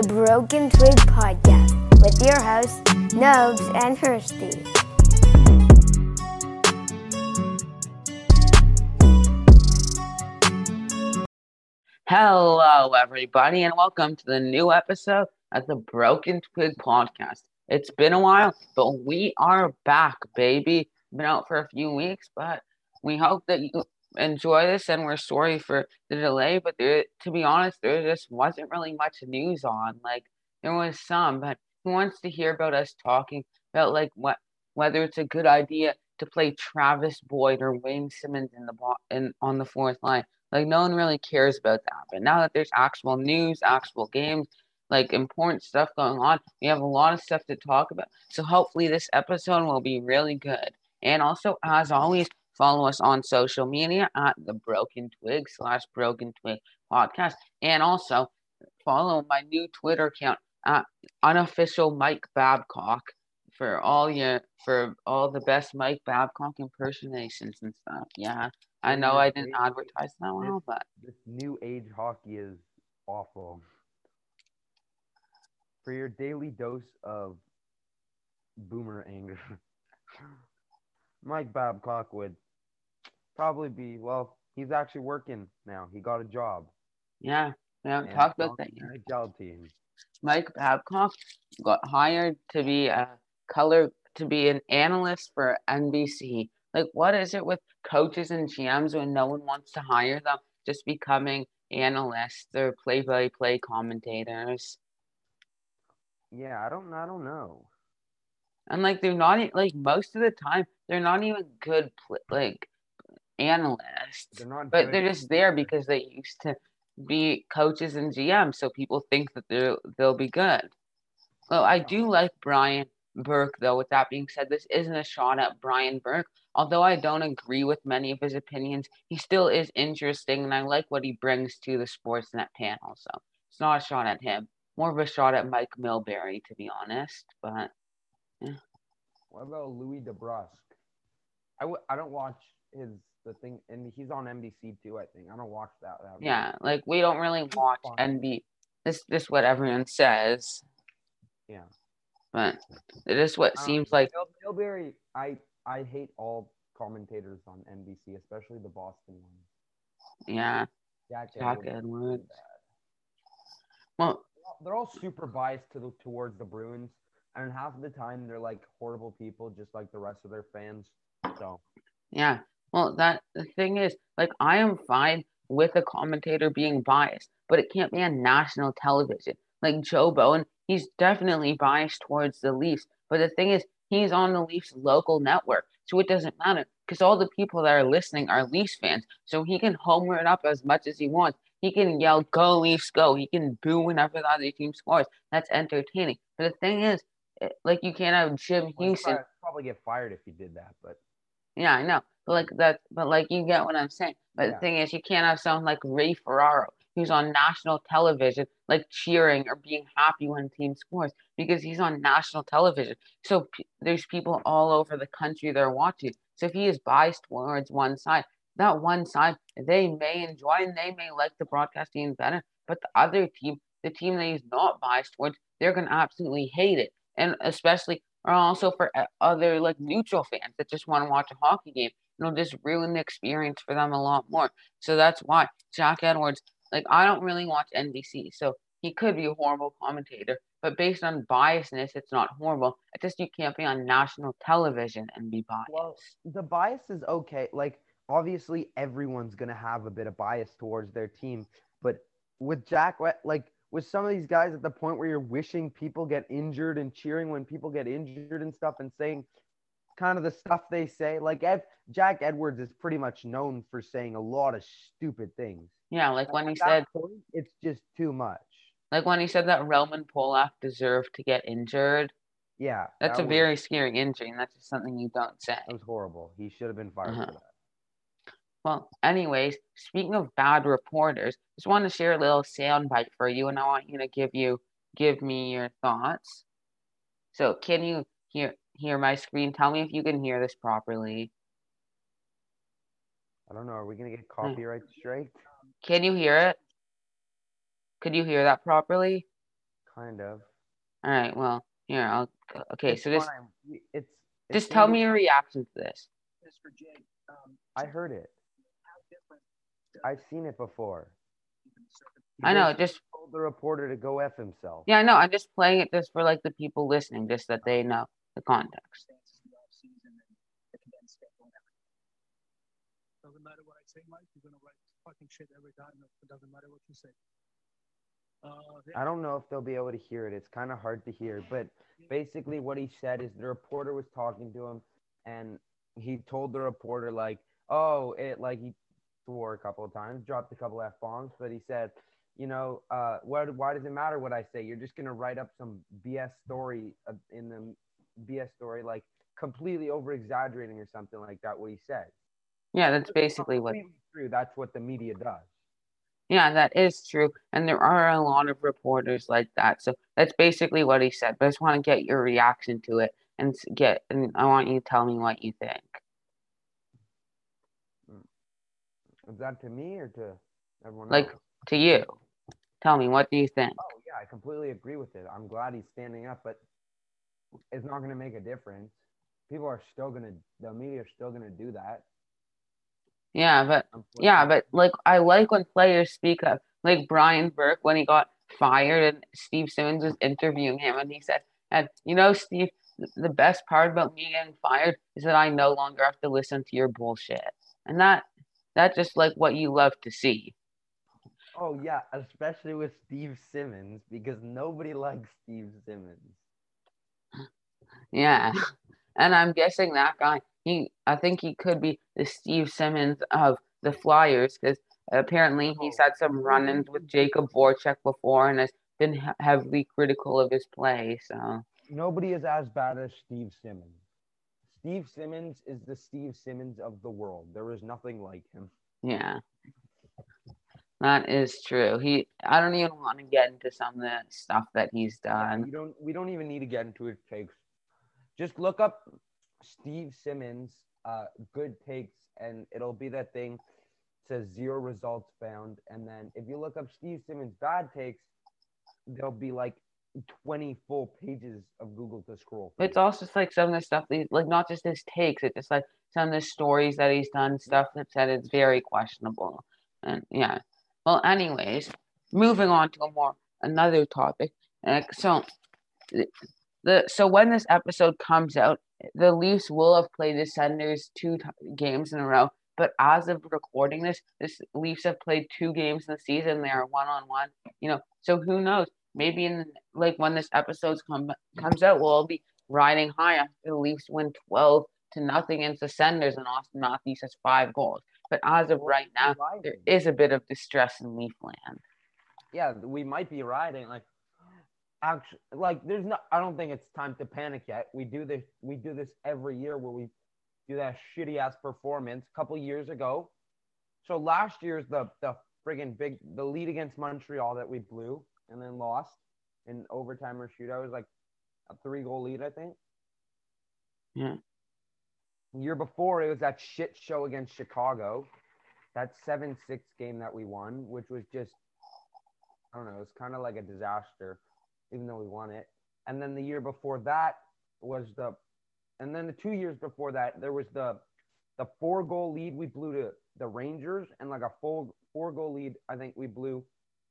the Broken Twig Podcast with your hosts, Nobes and Hursty. Hello, everybody, and welcome to the new episode of the Broken Twig Podcast. It's been a while, but we are back, baby. Been out for a few weeks, but we hope that you enjoy this, and we're sorry for the delay. But there, to be honest, there just wasn't really much news on. Like there was some, but who wants to hear about us talking about like what whether it's a good idea to play Travis Boyd or Wayne Simmonds in the in on the fourth line? Like no one really cares about that. But now that there's actual news, actual games, like important stuff going on, we have a lot of stuff to talk about. So hopefully this episode will be really good. And also, as always, follow us on social media at the Broken Twig slash Broken Twig podcast. And also follow my new Twitter account at unofficial Mike Babcock for all your for all the best Mike Babcock impersonations and stuff. Yeah. I know I didn't advertise that well, but This new age hockey is awful. For your daily dose of boomer anger, Mike Babcock would probably be well. He's actually working now. He got a job. yeah, we haven't and talked about that the yet. Team. Mike Babcock got hired to be a color to be an analyst for NBC. Like, what is it with coaches and GMs when no one wants to hire them, just becoming analysts or play-by-play commentators? Yeah, I don't. I don't know. And like, they're not like most of the time they're not even good like analysts. They're not. but they're just there because they used to be coaches and GMs, so people think that they'll they'll be good. Well, I do oh. like Brian Burke, though. With that being said, this isn't a shot at Brian Burke. Although I don't agree with many of his opinions, he still is interesting, and I like what he brings to the Sportsnet panel. So it's not a shot at him, more of a shot at Mike Milbury, to be honest. But What about Louis DeBrusk? I w- I don't watch his the thing, and he's on NBC too. I think I don't watch that. that much. yeah, like we don't really watch fine. NB. This this what everyone says, Yeah. but it is what Um, seems like. Bill- Billberry, I I hate all commentators on NBC, especially the Boston ones. Yeah. Jack, Jack Edwards. Well, They're all super biased to the, towards the Bruins, and half of the time they're like horrible people, just like the rest of their fans. So yeah. Well, that the thing is, like, I am fine with a commentator being biased, but it can't be on national television. Like Joe Bowen, he's definitely biased towards the Leafs, but the thing is, he's on the Leafs local network, so it doesn't matter because all the people that are listening are Leafs fans. So he can homer it up as much as he wants. He can yell "Go Leafs, go!" He can boo whenever the other team scores. That's entertaining. But the thing is, eh, like, you can't have Jim Hughson. probably- probably get fired if he did that. But Yeah, I know. But like that but like you get what I'm saying. But the thing is you can't have someone like Ray Ferraro who's on national television like cheering or being happy when a team scores because he's on national television. So p- there's people all over the country that are watching. So if he is biased towards one side, that one side they may enjoy and they may like the broadcasting better, but the other team, the team that he's not biased towards, they're gonna absolutely hate it. And especially or also for uh, other like neutral fans that just want to watch a hockey game. It'll just ruin the experience for them a lot more. So that's why Jack Edwards, like I don't really watch NBC, so he could be a horrible commentator, but based on biasness, it's not horrible. It's just you can't be on national television and be biased. well, the bias is okay. Like obviously everyone's gonna have a bit of bias towards their team, but with Jack, like with some of these guys at the point where you're wishing people get injured and cheering when people get injured and stuff and saying kind of the stuff they say. Like Ed, Jack Edwards is pretty much known for saying a lot of stupid things. yeah, like when he said, point, it's just too much. like when he said that Roman Polak deserved to get injured. Yeah, That's that a was- very scary injury, and that's just something you don't say. that was horrible. He should have been fired Uh-huh. for that. Well, anyways, speaking of bad reporters, just want to share a little soundbite for you, and I want you to give you give me your thoughts. So, can you hear hear my screen? Tell me if you can hear this properly. I don't know. Are we gonna get copyright strike? Can you hear it? Could you hear that properly? kind of. All right. Well, here I'll. Okay, It's so just It's, it's just tell me your reaction to this. Um, I heard it. I've seen it before. I know. Just told the reporter to go f himself. yeah, I know. I'm just playing it just for like the people listening, just that they know the context. circumstances, the off-season, and the condensed schedule and everything. Doesn't matter what I say, Mike, you're gonna write fucking shit every time. It doesn't matter what you say. Uh, I don't know if they'll be able to hear it. It's kind of hard to hear, but basically what he said is the reporter was talking to him, and he told the reporter like, "Oh, it like he swore a couple of times, dropped a couple f bombs, but he said." You know, uh, what? Why does it matter what I say? You're just gonna write up some BS story uh, in the BS story, like completely over exaggerating or something like that. What he said. Yeah, that's basically what. True. That's what the media does. Yeah, that is true. And there are a lot of reporters like that. So that's basically what he said. But I just want to get your reaction to it and get and I want you to tell me what you think. Is that to me or to everyone Like else? to you. Tell me what do you think? Oh yeah, I completely agree with it. I'm glad he's standing up, but it's not going to make a difference. People are still going to, the media are still going to do that. Yeah, but yeah, but like I like when players speak up. Like Brian Burke when he got fired and Steve Simmons was interviewing him and he said, and you know, Steve, the best part about me getting fired is that I no longer have to listen to your bullshit. And that that's just like what you love to see. Oh yeah, especially with Steve Simmons because nobody likes Steve Simmons. Yeah. And I'm guessing that guy, he, I think he could be the Steve Simmons of the Flyers because apparently oh. he's had some run ins with Jakub Voracek before and has been heavily critical of his play. So, Nobody is as bad as Steve Simmons. Steve Simmons is the Steve Simmons of the world. There is nothing like him. yeah. That is true. He, I don't even want to get into some of the stuff that he's done. We don't we don't even need to get into his takes. Just look up Steve Simmons uh good takes and it'll be that thing says zero results found and then if you look up Steve Simmons bad takes there'll be like 20 full pages of Google to scroll. through. It's also just like some of the stuff like not just his takes, it's just like some of the stories that he's done, stuff that said it's very questionable. And yeah. Well, anyways, moving on to a more another topic. Uh, so the, so when this episode comes out, the Leafs will have played the Senders two t- games in a row. But as of recording this, this Leafs have played two games in the season. They are one on one. You know, so who knows? Maybe in like when this episode come, comes out, we'll all be riding high after the Leafs win twelve to nothing against the Senders, and Auston Matthews has five goals. But as of right now, there is a bit of distress in Leafland. yeah, we might be riding like actually like there's not I don't think it's time to panic yet. We do this we do this every year where we do that shitty ass performance a couple years ago. So last year's the the friggin' big the lead against Montreal that we blew and then lost in overtime or shootout was like a three goal lead, I think. Yeah. Year before it was that shit show against Chicago. That seven six game that we won, which was just I don't know, it's kind of like a disaster, even though we won it. And then the year before that was the, and then the two years before that there was the, the four goal lead we blew to the Rangers, and like a full four goal lead I think we blew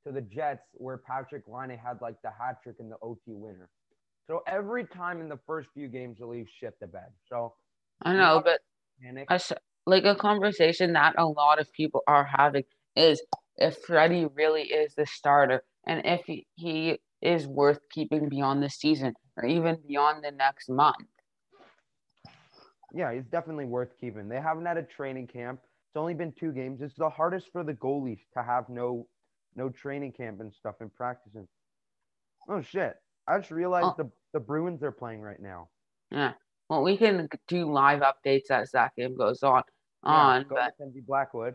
to the Jets, where Patrik Laine had like the hat trick in the OT winner. So every time in the first few games the Leafs shit the bed. So I know, but a like a conversation that a lot of people are having is if Freddie really is the starter and if he, he is worth keeping beyond the season or even beyond the next month. Yeah, he's definitely worth keeping. They haven't had a training camp. It's only been two games. It's the hardest for the goalies to have no no training camp and stuff and practicing. Oh shit. I just realized Oh. the, the Bruins are playing right now. Yeah. Well, we can do live updates as that game goes on. Yeah, On, go but Blackwood.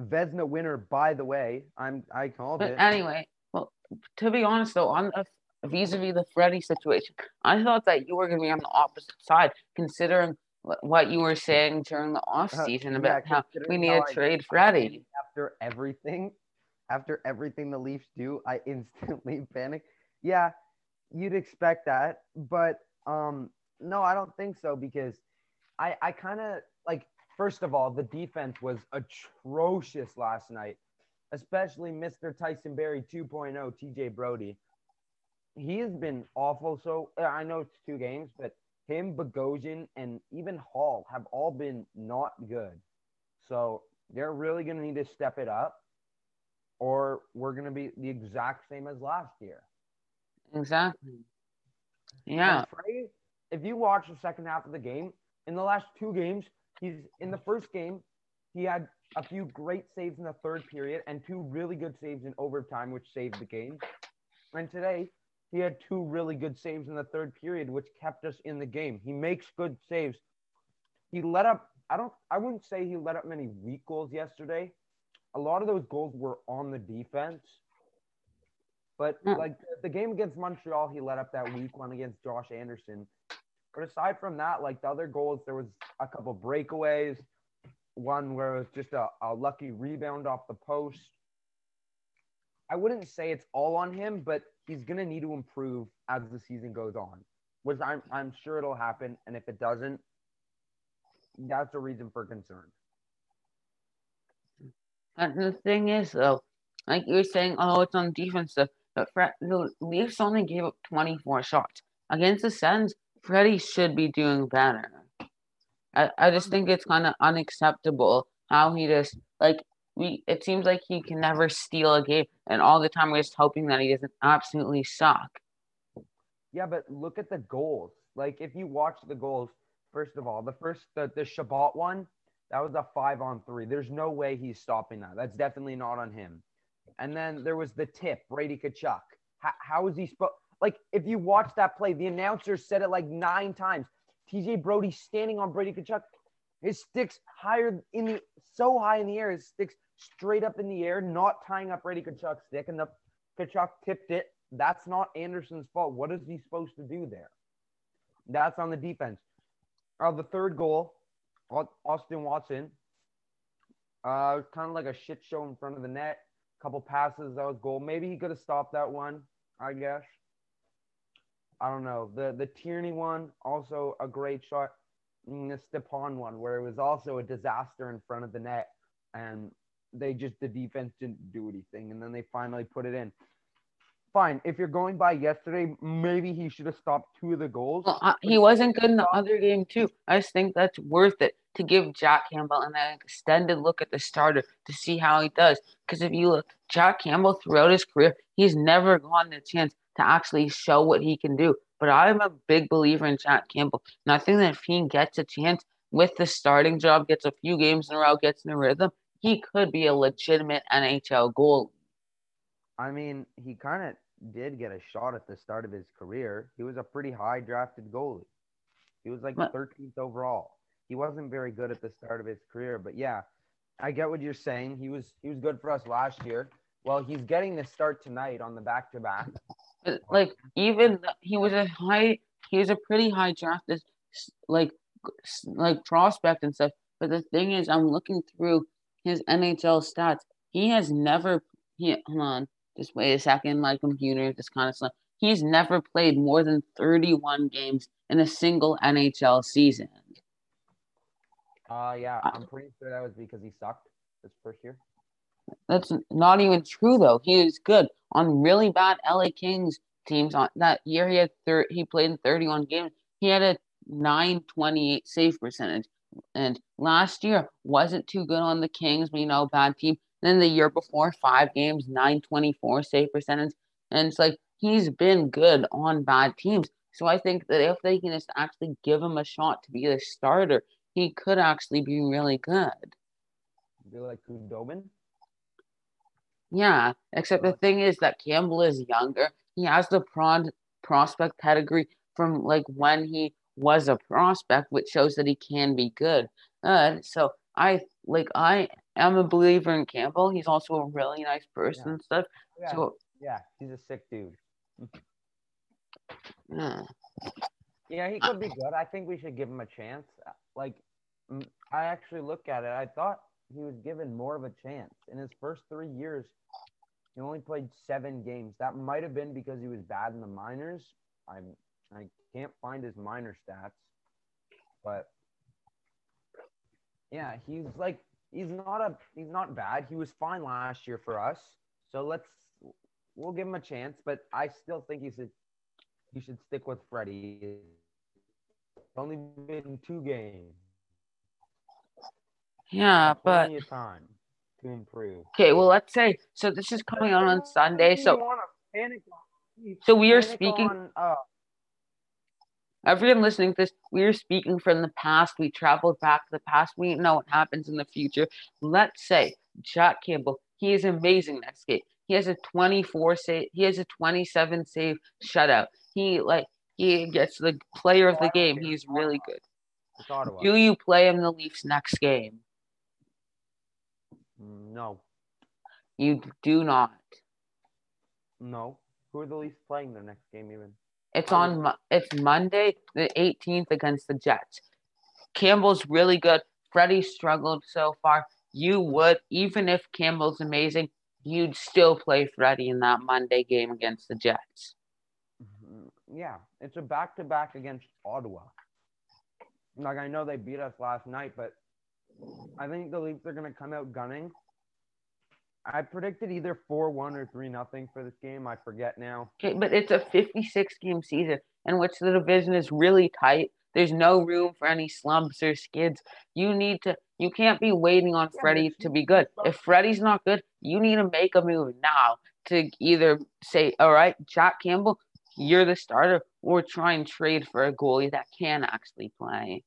Vezina winner, by the way. I'm I called but it. anyway, well, to be honest though, on the vis-a-vis the Freddie situation, I thought that you were going to be on the opposite side, considering what you were saying during the off Uh, season yeah, about how we need to trade Freddie. after everything, after everything the Leafs do, I instantly panic. yeah, you'd expect that, but um, no, I don't think so because I I kind of like first of all, the defense was atrocious last night, especially Mr. Tyson Barrie 2.0, TJ Brodie. He has been awful. So uh, I know it's two games, but him, Bogosian, and even Hall have all been not good. So they're really going to need to step it up, or we're going to be the exact same as last year. Exactly. Yeah. Frey, if you watch the second half of the game, in the last two games, he's in the first game, he had a few great saves in the third period and two really good saves in overtime, which saved the game. And today, he had two really good saves in the third period, which kept us in the game. He makes good saves. He let up, I don't, I wouldn't say he let up many weak goals yesterday. A lot of those goals were on the defense. But Hmm. like the game against Montreal, he let up that weak one against Josh Anderson. But aside from that, like the other goals, there was a couple breakaways, one where it was just a, a lucky rebound off the post. I wouldn't say it's all on him, but he's gonna need to improve as the season goes on. Which I'm I'm sure it'll happen, and if it doesn't, that's a reason for concern. And the thing is, though, like you were saying, oh, it's on defense stuff, but Fred, the Leafs only gave up 24 shots. Against the Sens, Freddie should be doing better. I, I just um, think it's kind of unacceptable how he just, like, we. it seems like he can never steal a game, and all the time we're just hoping that he doesn't absolutely suck. Yeah, but look at the goals. Like if you watch the goals, first of all, the first the, the Chabot one, that was a five on three. There's no way he's stopping that. That's definitely not on him. And then there was the tip, Brady Tkachuk. How, how is he supposed? Like if you watch that play, the announcer said it like nine times. TJ Brodie standing on Brady Tkachuk, his sticks higher in the so high in the air, his sticks straight up in the air, not tying up Brady Tkachuk's stick, and the Tkachuk tipped it. That's not Andersen's fault. What is he supposed to do there? That's on the defense. Uh, the third goal, Austin Watson. Uh, kind of like a shit show in front of the net. Couple passes, that was goal. Maybe he could have stopped that one. I guess. I don't know. The the Tierney one, also a great shot. And the Stepan one, where it was also a disaster in front of the net, and they just the defense didn't do anything, and then they finally put it in. Fine. If you're going by yesterday, maybe he should have stopped two of the goals. Well, uh, he wasn't good in the other game too. I just think that's worth it to give Jack Campbell an extended look at the starter to see how he does. Because if you look, Jack Campbell throughout his career, he's never gotten the chance to actually show what he can do. But I'm a big believer in Jack Campbell, and I think that if he gets a chance with the starting job, gets a few games in a row, gets in a rhythm, he could be a legitimate NHL goalie. I mean, he kind of did get a shot at the start of his career. He was a pretty high drafted goalie. He was like What? 13th overall. He wasn't very good at the start of his career, but yeah, I get what you're saying. He was he was good for us last year. Well, he's getting the start tonight on the back to back. Like even the, he was a high, he was a pretty high draft, s- like like prospect and stuff. But the thing is, I'm looking through his NHL stats. He has never. He hold on, just wait a second. My computer is kind of slow. He's never played more than 31 games in a single NHL season. Uh yeah, I'm pretty sure that was because he sucked his first year. That's not even true though. He was good on really bad LA Kings teams. On that year, he had thir- he played in 31 games. He had a 928 save percentage, and last year wasn't too good on the Kings. We know bad team. Then the year before, five games, 924 save percentage, and it's like he's been good on bad teams. So I think that if they can just actually give him a shot to be the starter, he could actually be really good. Be like Khudobin. Yeah, except the thing is that Campbell is younger. He has the prod prospect pedigree from like when he was a prospect, which shows that he can be good. Uh, so I like I am a believer in Campbell. He's also a really nice person Yeah. and stuff. Yeah, So yeah, he's a sick dude. yeah, Yeah, he could be good. I think we should give him a chance. Like, I actually look at it. I thought he was given more of a chance in his first three years. He only played seven games. That might have been because he was bad in the minors. I'm I can't find his minor stats, but yeah, he's like he's not a he's not bad. He was fine last year for us. So let's we'll give him a chance, but I still think he should he should stick with Freddie. It's only been two games. Yeah, but Plenty of time to improve. okay. Well, let's say so. This is coming out on Sunday. So, panic on- so we are speaking. on, uh, Everyone listening to this, we are speaking from the past. We traveled back to the past. We know what happens in the future. Let's say Jack Campbell, he is amazing next game. He has a 24 save, he has a 27 save shutout. He like he gets the player of the game. He's really good. Do you play him the Leafs next game? No, You do not. no. Who are the Leafs playing their next game even? It's on. Mo- It's Monday, the 18th against the Jets. Campbell's really good. Freddie struggled so far. You would, even if Campbell's amazing, you'd still play Freddie in that Monday game against the Jets. Mhm. Yeah, it's a back to back against Ottawa. Like I know they beat us last night, but I think the Leafs are gonna come out gunning. I predicted either four one or three nothing for this game. I forget now. Okay, but it's a 56 game season in which the division is really tight. There's no room for any slumps or skids. You need to. You can't be waiting on Yeah, Freddie to be good. If Freddie's not good, you need to make a move now to either say, "All right, Jack Campbell, you're the starter," or try and trade for a goalie that can actually play.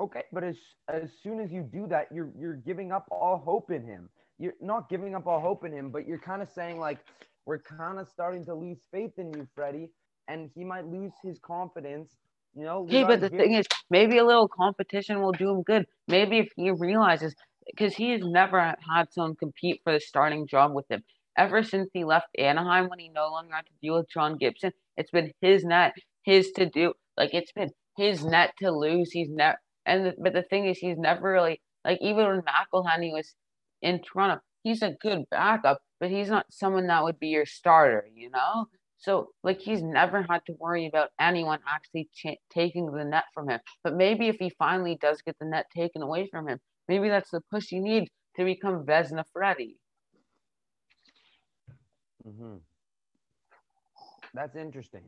Okay, but as as soon as you do that, you're you're giving up all hope in him. You're not giving up all hope in him, but you're kind of saying like we're kind of starting to lose faith in you, Freddie, and he might lose his confidence. You know. Okay, but the give- thing is, maybe a little competition will do him good. Maybe if he realizes, because he has never had someone compete for the starting job with him. Ever since he left Anaheim, when he no longer had to deal with John Gibson, it's been his net, his to do. Like it's been his net to lose. He's never, and but the thing is, he's never really like even when McElhinney was in Toronto, he's a good backup, but he's not someone that would be your starter. You know. So, like, he's never had to worry about anyone actually cha- taking the net from him. But maybe if he finally does get the net taken away from him, maybe that's the push he needs to become Vezina Freddy. Mm-hmm. That's interesting.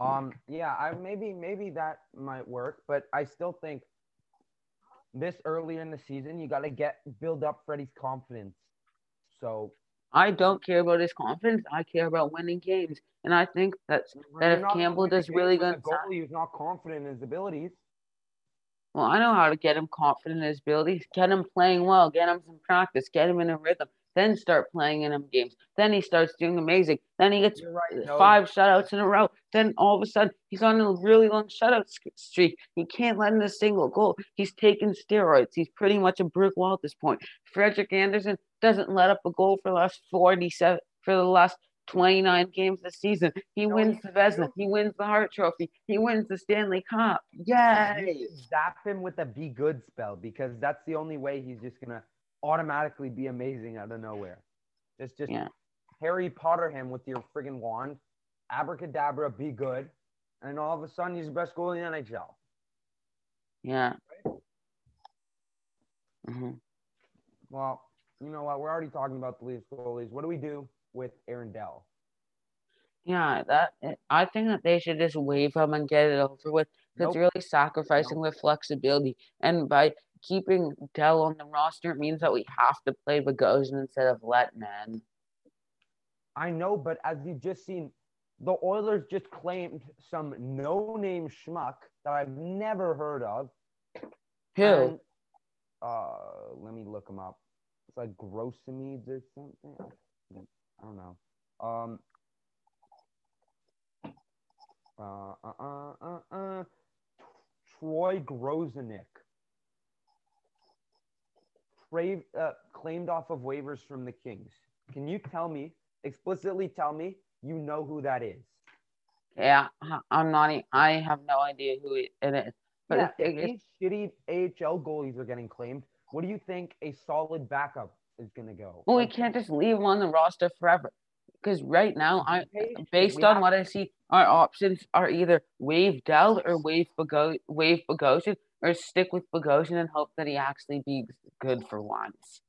Um, yeah, I maybe maybe that might work, but I still think this earlier in the season, you got to get build up Freddie's confidence. So I don't care about his confidence. I care about winning games. And I think that's that if Campbell does really good, the goalie who's not confident in his abilities. well, I know how to get him confident in his abilities, get him playing well, get him some practice, get him in a rhythm, then start playing in him games. Then he starts doing amazing. Then he gets right. no, five shutouts in a row. Then all of a sudden he's on a really long shutout streak. He can't let in a single goal. He's taking steroids. He's pretty much a brick wall at this point. Frederik Andersen doesn't let up a goal for the last 47 for the last 29 games this season. He No, wins he- the Vezina. He wins the Hart Trophy. He wins the Stanley Cup. Yay! zap him with a be good spell because that's the only way he's just gonna automatically be amazing out of nowhere. Just just Yeah. Harry Potter him with your friggin' wand, abracadabra, be good, and all of a sudden he's the best goalie in the NHL. Yeah. hmm Well, you know what? We're already talking about the Leafs goalies. What do we do with Aaron Dell? Yeah, that I think that they should just waive him and get it over with. 'cause It's really sacrificing the flexibility, and by keeping Dell on the roster, means that we have to play Bogosian instead of Lehtonen. I know, but as you've just seen, the Oilers just claimed some no-name schmuck that I've never heard of. Who? And, uh, let me look him up. It's like Grossemedes or something. I don't know. Um. Uh, uh, uh, uh, uh, Troy Grosenick. Uh, claimed off of waivers from the Kings. Can you tell me, explicitly tell me, you know who that is? yeah, I'm not. I have no idea who it is. But yeah, if these shitty AHL goalies are getting claimed, what do you think a solid backup is gonna go. Well, we can't just leave him on the roster forever. Because right now, I based on what I see, our options are either wave Dell or wave Bogosian or stick with Bogosian and hope that he actually be good for once.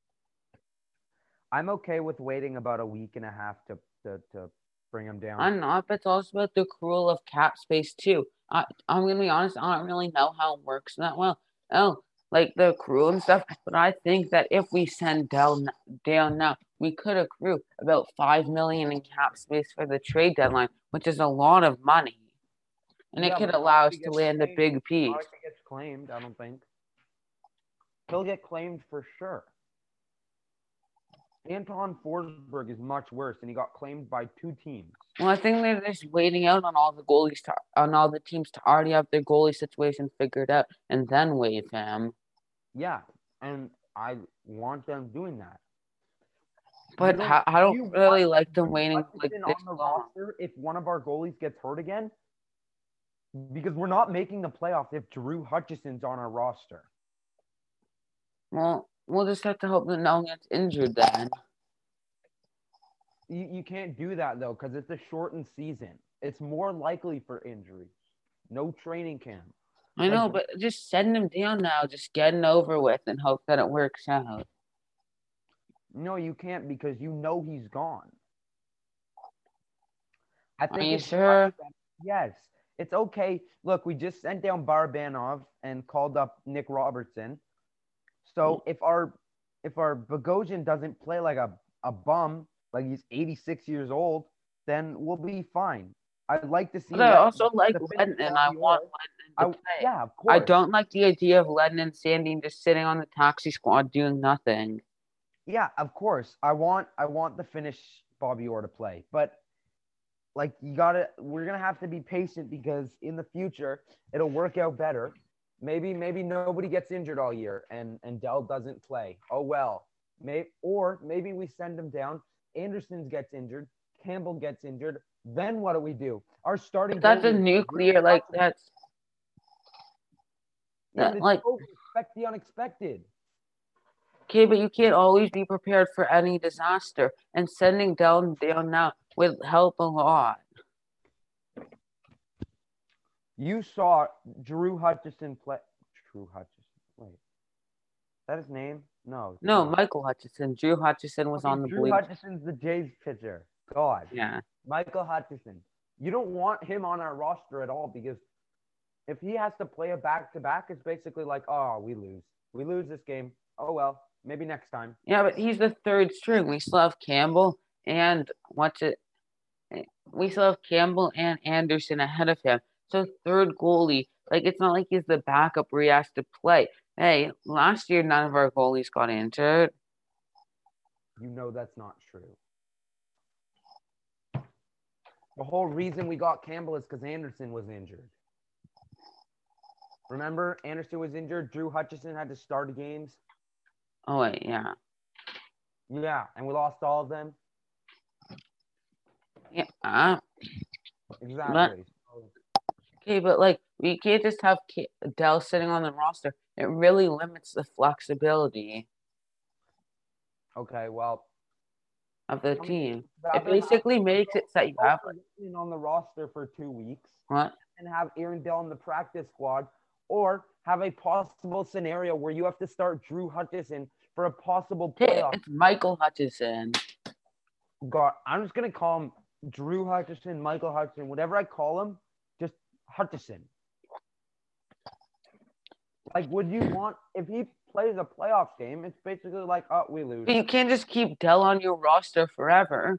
I'm okay with waiting about a week and a half to to, to bring him down. I'm not, but it's also about the accrual of cap space too. I I'm gonna be honest, I don't really know how it works that well. Oh, like the accrual and stuff. But I think that if we send Dell down now, we could accrue about five million in cap space for the trade deadline, which is a lot of money. And Yeah, it could allow us to land a big piece. He gets claimed, I don't think. He'll get claimed for sure. Anton Forsberg is much worse, and he got claimed by two teams. Well, I think they're just waiting out on all the goalies to on all the teams to already have their goalie situation figured out and then waive him. Yeah, and I want them doing that. But don't- I, I don't really like them waiting like this on the long. roster if one of our goalies gets hurt again, because we're not making the playoffs if Drew Hutchison's on our roster. Well, we'll just have to hope that no one gets injured then. You, you can't do that though because it's a shortened season. It's more likely for injuries. No training camp. I know, but just send him down now, just getting over with and hope that it works out. No, you can't because you know he's gone. I Are you sure? Yes, it's okay. Look, we just sent down Barabanov and called up Nick Robertson. So if our if our Bogosian doesn't play like a, a bum, like he's 86 years old, then we'll be fine. I'd like to see. But I also like to Lehtonen. I want. Lehtonen I, play. yeah, of course. I don't like the idea of Lehtonen and Sandin just sitting on the taxi squad doing nothing. Yeah, of course. I want I want the Finnish Bobby Orr to play, but like you gotta we're gonna have to be patient because in the future it'll work out better. Maybe maybe nobody gets injured all year and and Dell doesn't play. Oh well. May or maybe we send him down. Andersen gets injured. Campbell gets injured. Then what do we do? Our starting that's a nuclear, like that's that- like- expect the unexpected. okay, but you can't always be prepared for any disaster. And sending down down now would help a lot. You saw Drew Hutchison play. Drew Hutchison. Wait, is that his name? No. No, not. Michael Hutchison. Drew Hutchison was Okay, on the Drew. Hutchison's the Jays pitcher. God, Yeah. Michael Hutchison. You don't want him on our roster at all because if he has to play a back to back, it's basically like, oh, we lose. We lose this game. Oh well, maybe next time. Yeah, but he's the third string. We still have Campbell and what's it? We still have Campbell and Andersen ahead of him. So third goalie, like it's not like he's the backup where he has to play. Hey, last year none of our goalies got injured. You know that's not true. The whole reason we got Campbell is because Andersen was injured. Remember, Andersen was injured. Drew Hutchison had to start games. Oh wait, yeah, Yeah, and we lost all of them. Yeah. uh, Exactly. Okay, but like we can't just have K- Dell sitting on the roster. It really limits the flexibility Okay, well, of the team. It basically makes it so you have on the roster for two weeks what? and have Aaron Dell in the practice squad, or have a possible scenario where you have to start Drew Hutchison for a possible playoff. it's Michael Hutchison. God, I'm just gonna call him Drew Hutchison, Michael Hutchison, whatever I call him, just Hutchison. Like, would you want if he plays a playoff game? It's basically like, oh, we lose. You can't just keep Dell on your roster forever.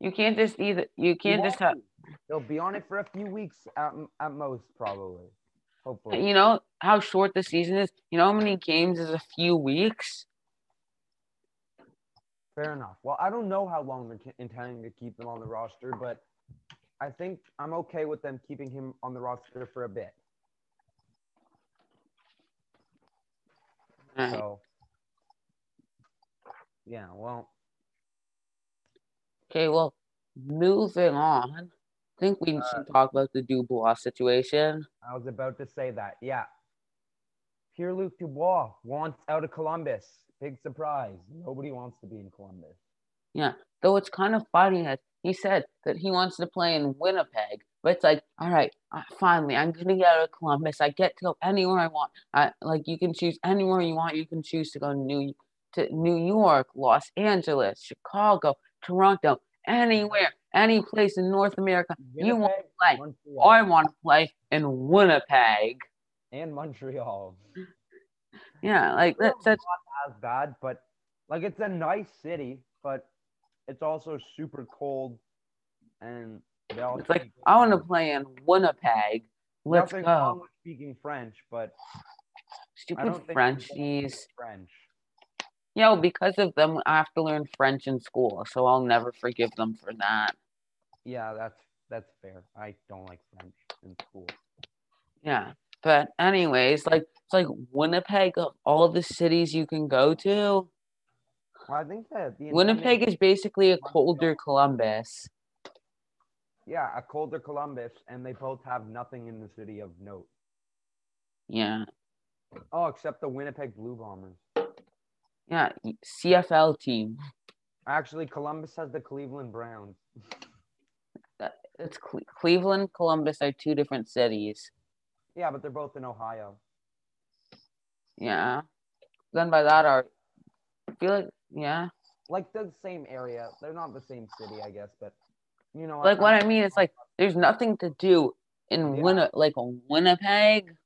You can't just either. You can't just have. be. He'll be on it for a few weeks at, at most, probably. Hopefully. You know how short the season is. You know how many games is a few weeks. Fair enough. Well, I don't know how long they're intending to keep him on the roster, but I think I'm okay with them keeping him on the roster for a bit. Alright. So, yeah, well, Okay, well, moving on. I think we uh, should talk about the Dubois situation. I was about to say that. Yeah. Pierre Luc Dubois wants out of Columbus. Big surprise. Nobody wants to be in Columbus. Yeah. Though it's kind of funny that he said that he wants to play in Winnipeg, but it's like, all right, finally, I'm gonna get out of Columbus. I get to go anywhere I want. I like you can choose anywhere you want. You can choose to go to New to New York, Los Angeles, Chicago, Toronto, anywhere, any place in North America you want to play. Montreal, I want to play in Winnipeg. and Montreal. Yeah, like that's that's Not as bad, but like it's a nice city, but it's also super cold, and they all it's like I want to play in Winnipeg. Let's Nothing wrong go. with speaking French, but Stupid Frenchies. French. Yeah, well, because of them, I have to learn French in school, so I'll never forgive them for that. Yeah, that's that's fair. I don't like French in school. Yeah, but anyways, like it's like Winnipeg of all the cities you can go to. Well, I think that the Winnipeg is basically a colder Columbus. yeah a colder Columbus, and they both have nothing in the city of note. Yeah, Oh, except the Winnipeg Blue Bombers. yeah, CFL team. Actually, Columbus has the Cleveland Browns. It's Cle- Cleveland, Columbus are two different cities. Yeah, but they're both in Ohio. Yeah. Then by that, are I feel like yeah, Like the same area. They're not the same city, I guess, but you know like what I mean is like there's nothing to do in Yeah. Winni- like Winnipeg.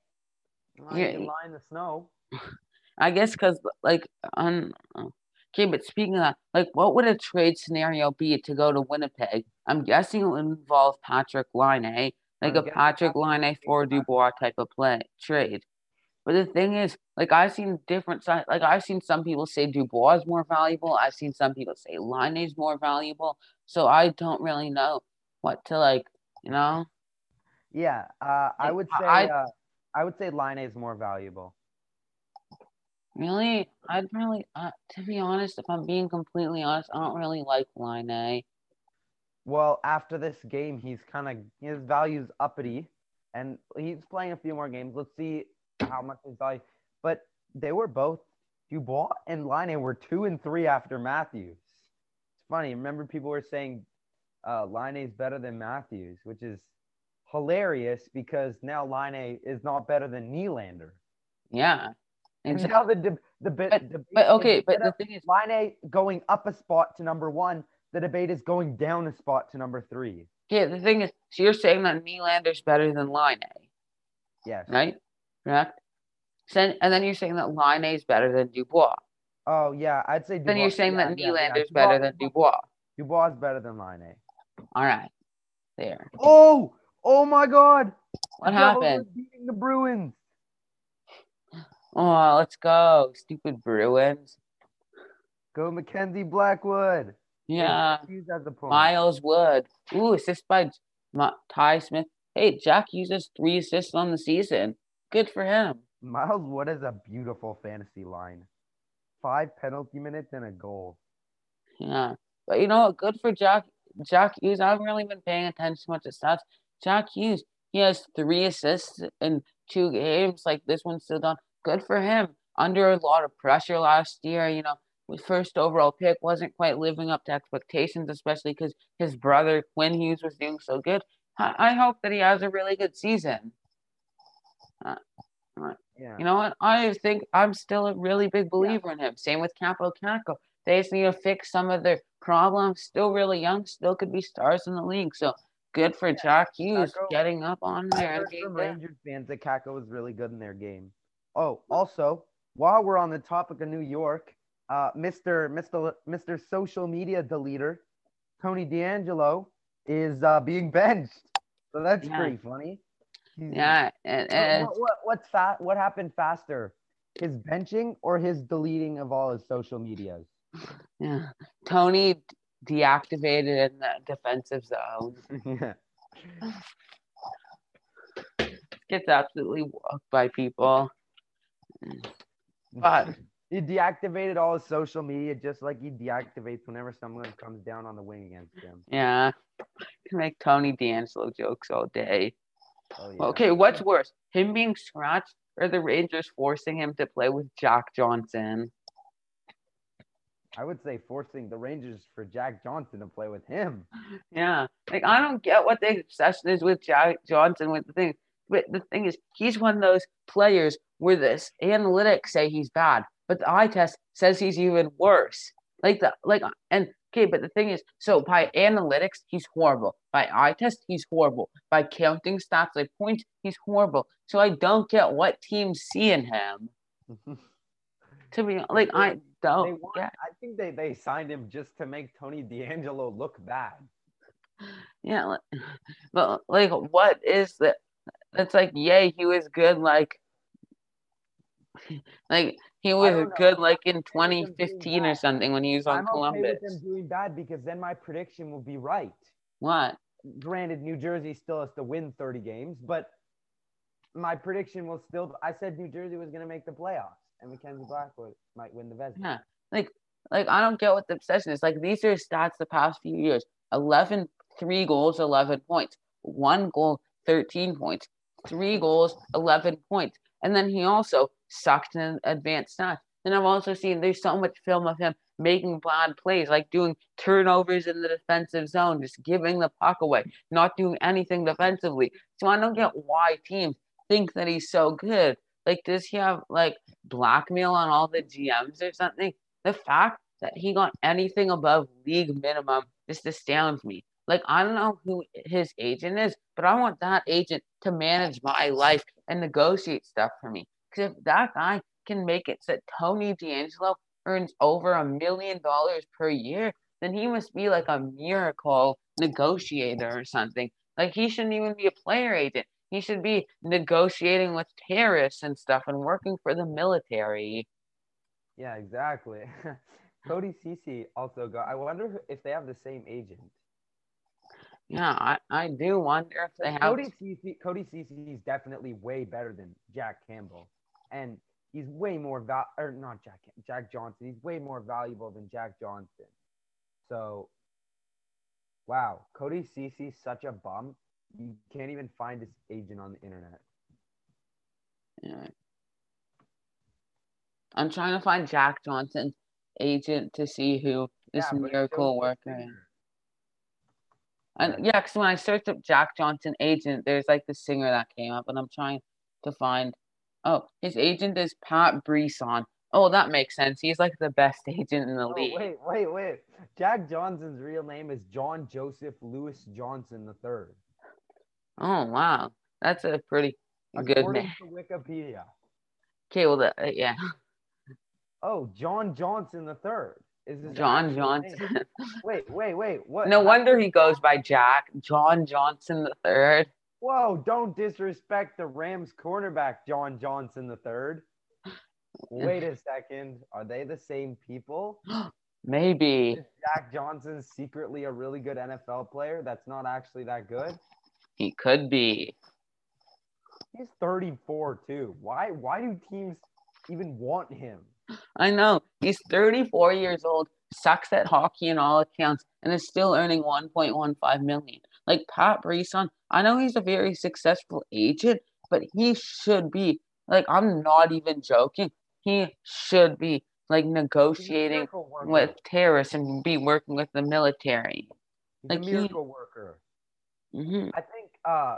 Well, you can lie in the snow. I guess because like on okay, but speaking of that, like what would a trade scenario be to go to Winnipeg? I'm guessing it would involve Patrik Laine, like I'm a Patrik Laine for would have to Dubois type of play trade. But the thing is, like I've seen different sides. Like I've seen some people say Dubois is more valuable. I've seen some people say Laine is more valuable. So I don't really know what to like. You know? Yeah, uh, I would say I- uh, I would say Laine is more valuable. Really, I'd probably, uh, to be honest, if I'm being completely honest, I don't really like Laine. Well, after this game, he's kind of his value's uppity, and he's playing a few more games. Let's see how much his value. But they were both Dubois and Laine were two and three after Matthews. It's funny. Remember, people were saying uh, Laine is better than Matthews, which is hilarious because now Laine is not better than Nylander. Yeah. And now the deb- the bit, But- debate But okay, but the thing is, Laine going up a spot to number one. The debate is going down a spot to number three. okay, the thing is, so you're saying that Nylander's better than Laine, Yes. right? Correct? Sen- and then you're saying that Laine is better than Dubois. Oh yeah, I'd say. Dubois, Then you're saying yeah, that yeah, yeah. Nylander's better than Dubois. Dubois is better than Laine All right. There. Oh, oh my God! What The happened? Beating the Bruins. Oh, let's go. Stupid Bruins. Go Mackenzie Blackwood. Yeah. Hughes has the point. Miles Wood. Ooh, assist by Ty Smith. Hey, Jack uses three assists on the season. Good for him. Miles Wood is a beautiful fantasy line. Five penalty minutes and a goal. Yeah. But you know what? Good for Jack Jack Hughes. I haven't really been paying attention much to stats. Jack Hughes, he has three assists in two games. Like this one's still done. Good for him. Under a lot of pressure last year, you know, his first overall pick wasn't quite living up to expectations, especially because his brother Quinn Hughes was doing so good. I hope that he has a really good season. Yeah. You know what? I think I'm still a really big believer in him. Same with Capo Kakko. They just need to fix some of their problems. Still really young, still could be stars in the league. So good for Jack Hughes Caco- getting up on there. and heard from. Rangers fans that Kakko was really good in their game. Oh, also, while we're on the topic of New York, uh, Mr. Mr. Mr. Social Media deleter, Tony DeAngelo, is uh, being benched. So that's Yeah. pretty funny. Yeah, mm-hmm. and, and What, what, what's fa- what happened faster, his benching or his deleting of all his social medias? yeah, Tony deactivated in the defensive zone. yeah. Gets absolutely walked by people. But He deactivated all his social media just like he deactivates whenever someone comes down on the wing against him. yeah, can make Tony DeAngelo jokes all day. Oh, yeah. Okay, what's worse, him being scratched or the Rangers forcing him to play with Jack Johnson? I would say forcing the Rangers for Jack Johnson to play with him. Yeah, like I don't get what the obsession is with Jack Johnson with the thing. But the thing is, he's one of those players where this analytics say he's bad, but the eye test says he's even worse. Like the like and okay, but the thing is, so by analytics, he's horrible. By eye test, he's horrible. By counting stats like points, he's horrible. So I don't get what teams see in him. To be like, I don't want, get. I think they, they signed him just to make Tony DeAngelo look bad. Yeah, but like, what is that? It's like, yay, he was good. Like, like he was good like in with him doing 2015 or something when he was on I'm okay with them doing bad because then my prediction will be right. What? Granted, New Jersey still has to win 30 games, but my prediction will still. I said New Jersey was going to make the playoffs, and Mackenzie Blackwood might win the Vezina. Yeah, like, like I don't get what the obsession is. Like these are stats the past few years: 11, three goals, 11 points, one goal, 13 points, three goals, 11 points, and then he also sucked in advanced stats. And I've also seen there's so much film of him making bad plays, like doing turnovers in the defensive zone, just giving the puck away, not doing anything defensively. So I don't get why teams think that he's so good. Like, does he have like blackmail on all the GMs or something? The fact that he got anything above league minimum just astounds me. Like, I don't know who his agent is, but I want that agent to manage my life and negotiate stuff for me. Because if that guy can make it so that Tony DeAngelo earns over a million dollars per year, then he must be like a miracle negotiator or something. Like he shouldn't even be a player agent. He should be negotiating with terrorists and stuff and working for the military. Yeah, exactly. Cody Ceci also got. I wonder if they have the same agent. Yeah, I, I do wonder if they have. Cody Ceci, Cody Ceci is definitely way better than Jack Campbell, and he's way more val or not Jack Jack Johnson. He's way more valuable than Jack Johnson. So, wow, Cody Ceci's such a bum. You can't even find his agent on the internet. Yeah. I'm trying to find Jack Johnson's agent to see who this Yeah, miracle worker is. And yeah, because when I searched up Jack Johnson agent, there's like the singer that came up, and I'm trying to find. Oh, his agent is Pat Brisson. Oh, that makes sense. He's like the best agent in the Oh, league. wait, wait, wait. Jack Johnson's real name is John Joseph Lewis Johnson III. Oh wow, that's a pretty good According name. to Wikipedia. Okay, well, the, uh, yeah, Oh, John Johnson III. Is his John name. Johnson. Wait, wait, wait. What? no wonder he goes by Jack John Johnson the third. Whoa! Don't disrespect the Rams cornerback, John Johnson III. Wait a second. Are they the same people? Maybe Is Jack Johnson secretly a really good NFL player that's not actually that good? he could be. He's 34 too. Why? Why do teams even want him? I know he's 34 years old, sucks at hockey in all accounts, and is still earning 1.15 million. Like Pat Brisson, I know he's a very successful agent, but he should be like I'm not even joking. He should be like negotiating with terrorists and be working with the military. He's like a he- miracle worker. hmm I think. Uh,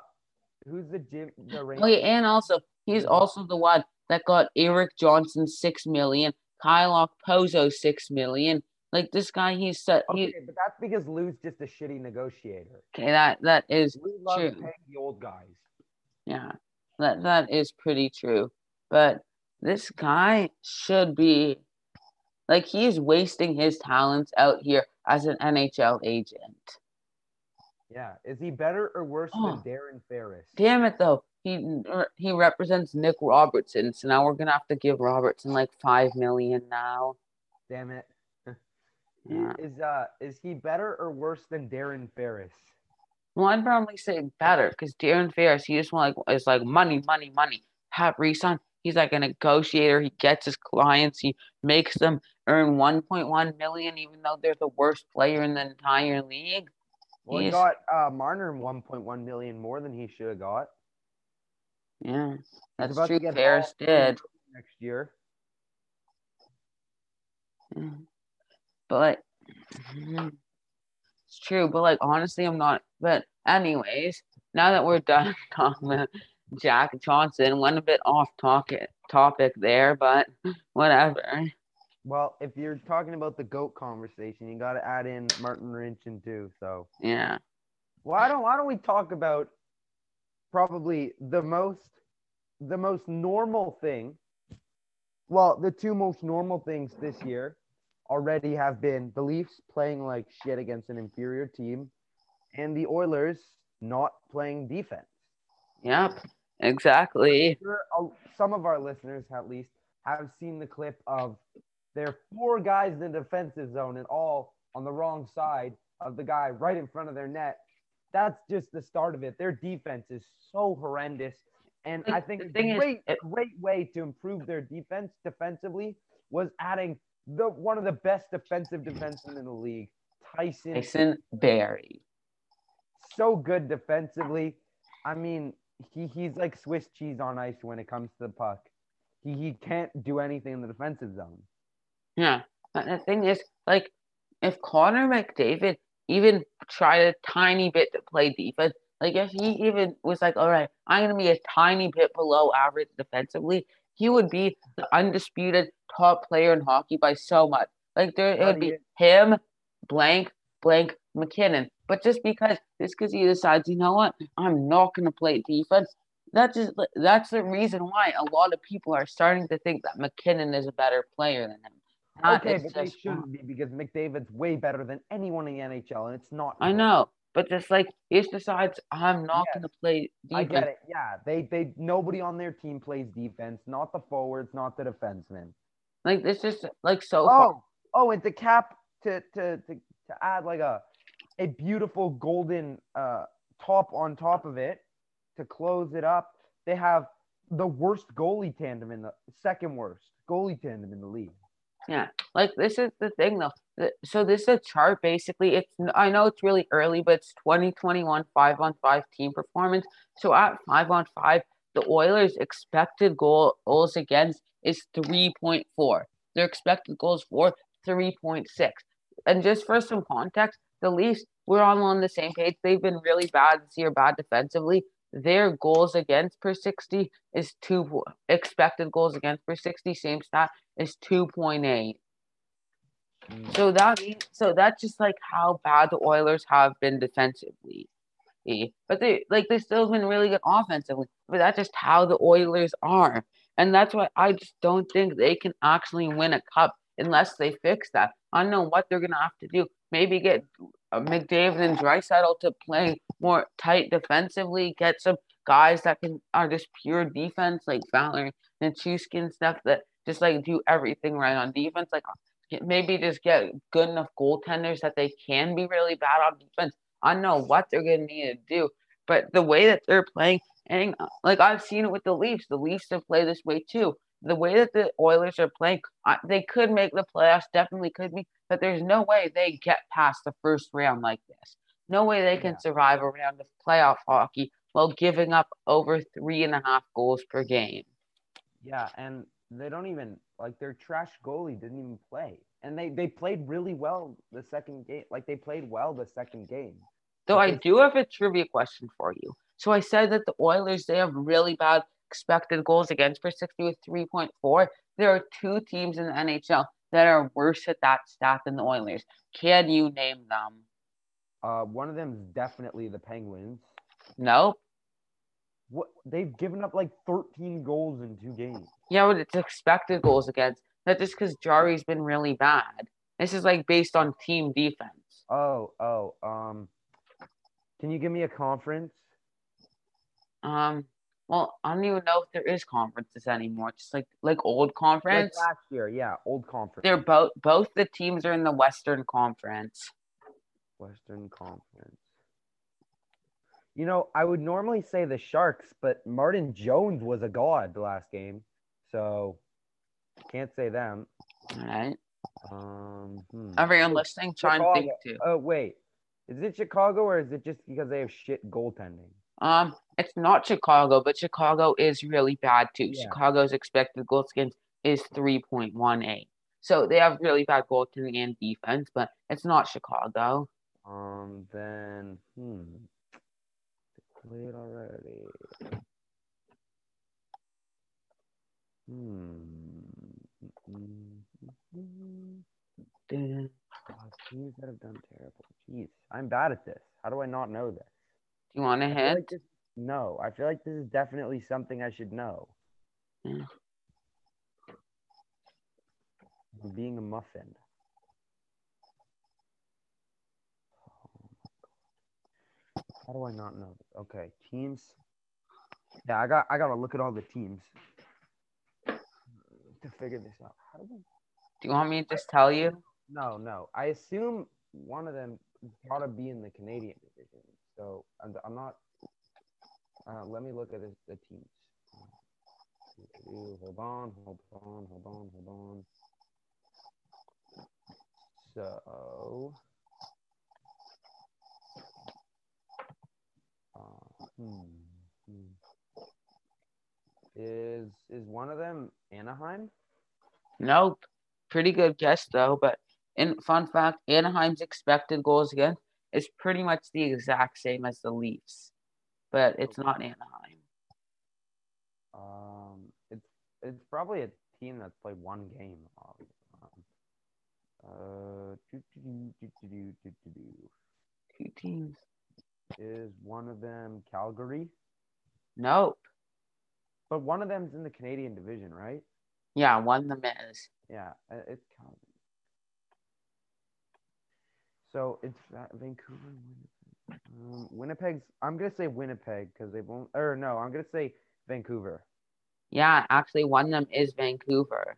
who's the gym? The Rangers? Oh, yeah, and also he's also the one that got Erik Johnson six million, Kyle Okposo six million. Like this guy, he's set. He, Okay, but that's because Lou's just a shitty negotiator. okay, that that is Lou loves True. paying the old guys. yeah, that that is pretty true. But this guy should be like he's wasting his talents out here as an NHL agent. Yeah. Is he better or worse Oh. than Darren Ferris? Damn it though. He er, he represents Nick Robertson, so now we're gonna have to give Robertson like five million now. Damn it. He- Is uh is he better or worse than Darren Ferris? Well, I'd probably say better because Darren Ferris, he just want like is like money, money, money. Pat Brisson, he's like a negotiator. He gets his clients. He makes them earn 1.1 million, even though they're the worst player in the entire league. Well, he He's- got uh Marner 1.1 million more than he should have got. Yeah, that's about true. Ferris Hall of Fame did. next year. Yeah. But mm-hmm. it's true. But like, honestly, I'm not. But anyways, now that we're done talking about Jack Johnson, went a bit off topic topic there, but whatever. Well, if you're talking about the goat conversation, you got to add in Martin Marincin too. So Yeah. why don't why don't we talk about probably the most the most normal thing? Well, the two most normal things this year already have been the Leafs playing like shit against an inferior team, and the Oilers not playing defense. Yep. Exactly. uh, some of our listeners at least have seen the clip of their four guys in the defensive zone and all on the wrong side of the guy right in front of their net. That's just the start of it. Their defense is so horrendous. And I think the a thing is, it- great way to improve their defense defensively was adding the one of the best defensive defensemen in the league, Tyson Tyson Barrie. so good defensively. I mean, he, he's like Swiss cheese on ice when it comes to the puck. He, he can't do anything in the defensive zone. Yeah. But the thing is, like, if Connor McDavid even tried a tiny bit to play defense, like if he even was like, all right, I'm gonna be a tiny bit below average defensively, he would be the undisputed top player in hockey by so much. Like there it would be him, blank, blank, MacKinnon. But just because just because he decides, you know what, I'm not gonna play defense, that's just that's the reason why a lot of people are starting to think that MacKinnon is a better player than him. Not- Okay, but they shouldn't be because McDavid's way better than anyone in the NHL, and it's not. I know, but just like he just decides I'm not Yes, gonna play I get it. Yeah, they they nobody on their team plays defense. Not the forwards, not the defensemen. Like this is like so far. Oh, oh, and to cap to to to, to add like a a beautiful golden uh top on top of it to close it up. They have the worst goalie tandem in the second worst goalie tandem in the league. Yeah, like this is the thing though. So this is a chart basically. It's I know it's really early, but it's 2021 five on five team performance. So at five on five, the Oilers' expected goal goals against is 3.4. Their expected goals for 3.6. And just for some context, the Leafs we're all on the same page. They've been really bad this year, bad defensively. Their goals against per 60 is two expected goals against per 60, same stat is 2.8. So that so that's just like how bad the Oilers have been defensively. But they like they still have been really good offensively. But that's just how the Oilers are. And that's why I just don't think they can actually win a cup unless they fix that. I don't know what they're gonna have to do. Maybe get uh, McDavid and Draisaitl to play more tight defensively. Get some guys that can are just pure defense, like Fowler and Chuskin stuff that just like do everything right on defense. Like maybe just get good enough goaltenders that they can be really bad on defense. I don't know what they're gonna need to do, but the way that they're playing, and uh, like I've seen it with the Leafs, the Leafs have played this way too. The way that the Oilers are playing, they could make the playoffs, definitely could be, but there's no way they get past the first round like this. No way they can Yeah. survive a round of playoff hockey while giving up over three and a half goals per game. Yeah, and they don't even like their trash goalie didn't even play, and they they played really well the second game. Like they played well the second game. Though I do have a trivia question for you. So I said that the Oilers they have really bad expected goals against per 60 with 3.4. There are two teams in the NHL that are worse at that stat than the Oilers. Can you name them? Uh, one of them is definitely the Penguins. No. What they've given up like 13 goals in two games. Yeah, but it's expected goals against. That's just because Jarry's been really bad. This is like based on team defense. Oh, oh, um, can you give me a conference? Um, well, I don't even know if there is conferences anymore. Just like like old Like conference. last year, yeah, old conference. They're both both the teams are in the Western Conference. Western Conference. You know, I would normally say the Sharks, but Martin Jones was a god the last game, so can't say them. All right. Um, hmm. Everyone listening, try and think too. Oh wait, is it Chicago or is it just because they have shit goaltending? Um, it's not Chicago, but Chicago is really bad too. Yeah. Chicago's expected goals against is three point one eight. So they have really bad goaltending and defense, but it's not Chicago. Um, then hmm, played already. Hmm. Mm-mm. Oh, that have done terrible. Jeez, I'm bad at this. How do I not know this? Do you want a hint? like this, no, I feel like this is definitely something I should know. Yeah. Being a muffin. How do I not know? Okay, teams. Yeah, I got. I gotta look at all the teams to figure this out. How do we? Do you want me to just tell you? No, no. I assume one of them gotta be in the Canadian division. So I'm, I'm not. Uh, let me look at the, the teams. Hold on, hold on, hold on, hold on. So. Is is one of them Anaheim? Nope. Pretty good guess though, but in fun fact, Anaheim's expected goals again is pretty much the exact same as the Leafs, but it's not Anaheim. Um, it's it's probably a team that's played one game. Obviously. Uh. Two teams is one of them Calgary? Nope. But one of them's in the Canadian division, right? Yeah, one of them is. Yeah, uh, it's Calgary. So it's Va- Vancouver, Winnipeg. Um, Winnipeg's. I'm gonna say Winnipeg because they won't. Or no, I'm gonna say Vancouver. Yeah, actually, one of them is Vancouver.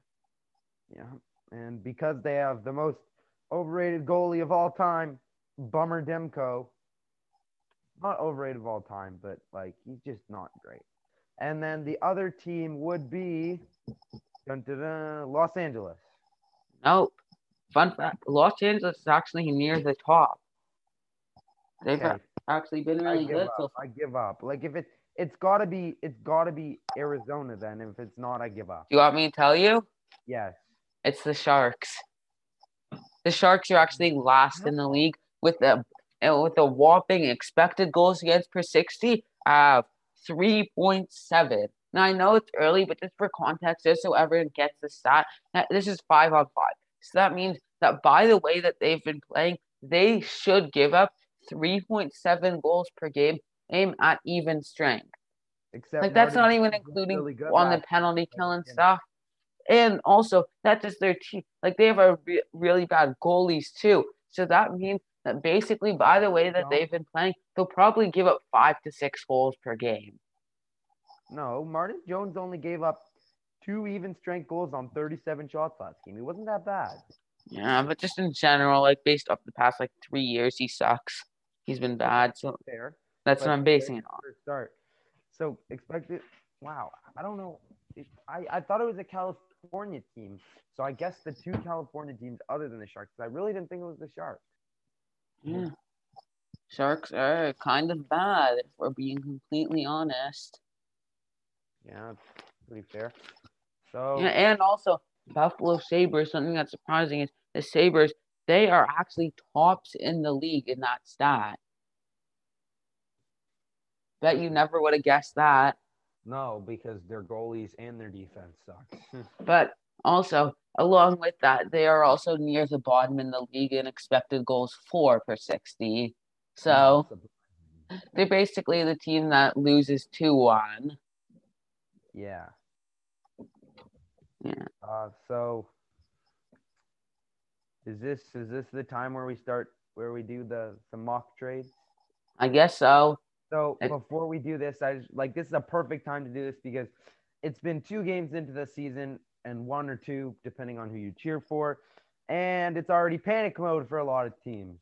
Yeah, and because they have the most overrated goalie of all time, Bummer Demko. Not overrated of all time, but like he's just not great. And then the other team would be dun, dun, dun, Los Angeles. Nope. Fun fact: Los Angeles is actually near the top. They've Okay, actually been really good up. so. I give up. Like if it, it's gotta be, it's gotta be Arizona. Then if it's not, I give up. Do you want me to tell you? Yes. It's the Sharks. The Sharks are actually last in the league with a uh, with a whopping expected goals against per sixty of three point seven. Now I know it's early, but just for context, just so everyone gets the stat, this is five on five. So that means that by the way that they've been playing, they should give up three point seven goals per game, aim at even strength. Except Like that's not even including really on the penalty killing stuff. And also, that's just their team. Like they have a re- really bad goalies too. So that means that basically, by the way that No. they've been playing, they'll probably give up five to six goals per game. No, Martin Jones only gave up two even strength goals on 37 shots last game. He wasn't that bad. Yeah, but just in general, like based off the past like three years, he sucks. He's been bad. So Fair. that's but what I'm basing it on. Start. So expected. Wow. I don't know. I, I thought it was a California team. So I guess the two California teams other than the Sharks. I really didn't think it was the Sharks. Yeah. Sharks are kind of bad, if we're being completely honest. Yeah, pretty fair. So Yeah, and also Buffalo Sabres, something that's surprising is the Sabres, they are actually tops in the league in that stat. Bet you never would have guessed that. no, because their goalies and their defense sucks. But also, along with that, they are also near the bottom in the league in expected goals for per 60. So they're basically the team that loses 2 1. yeah. Yeah. Uh, so is this is this the time where we start where we do the the mock trades? I guess so. So It- before we do this, I just, like this is a perfect time to do this because it's been two games into the season and one or two depending on who you cheer for, and it's already panic mode for a lot of teams.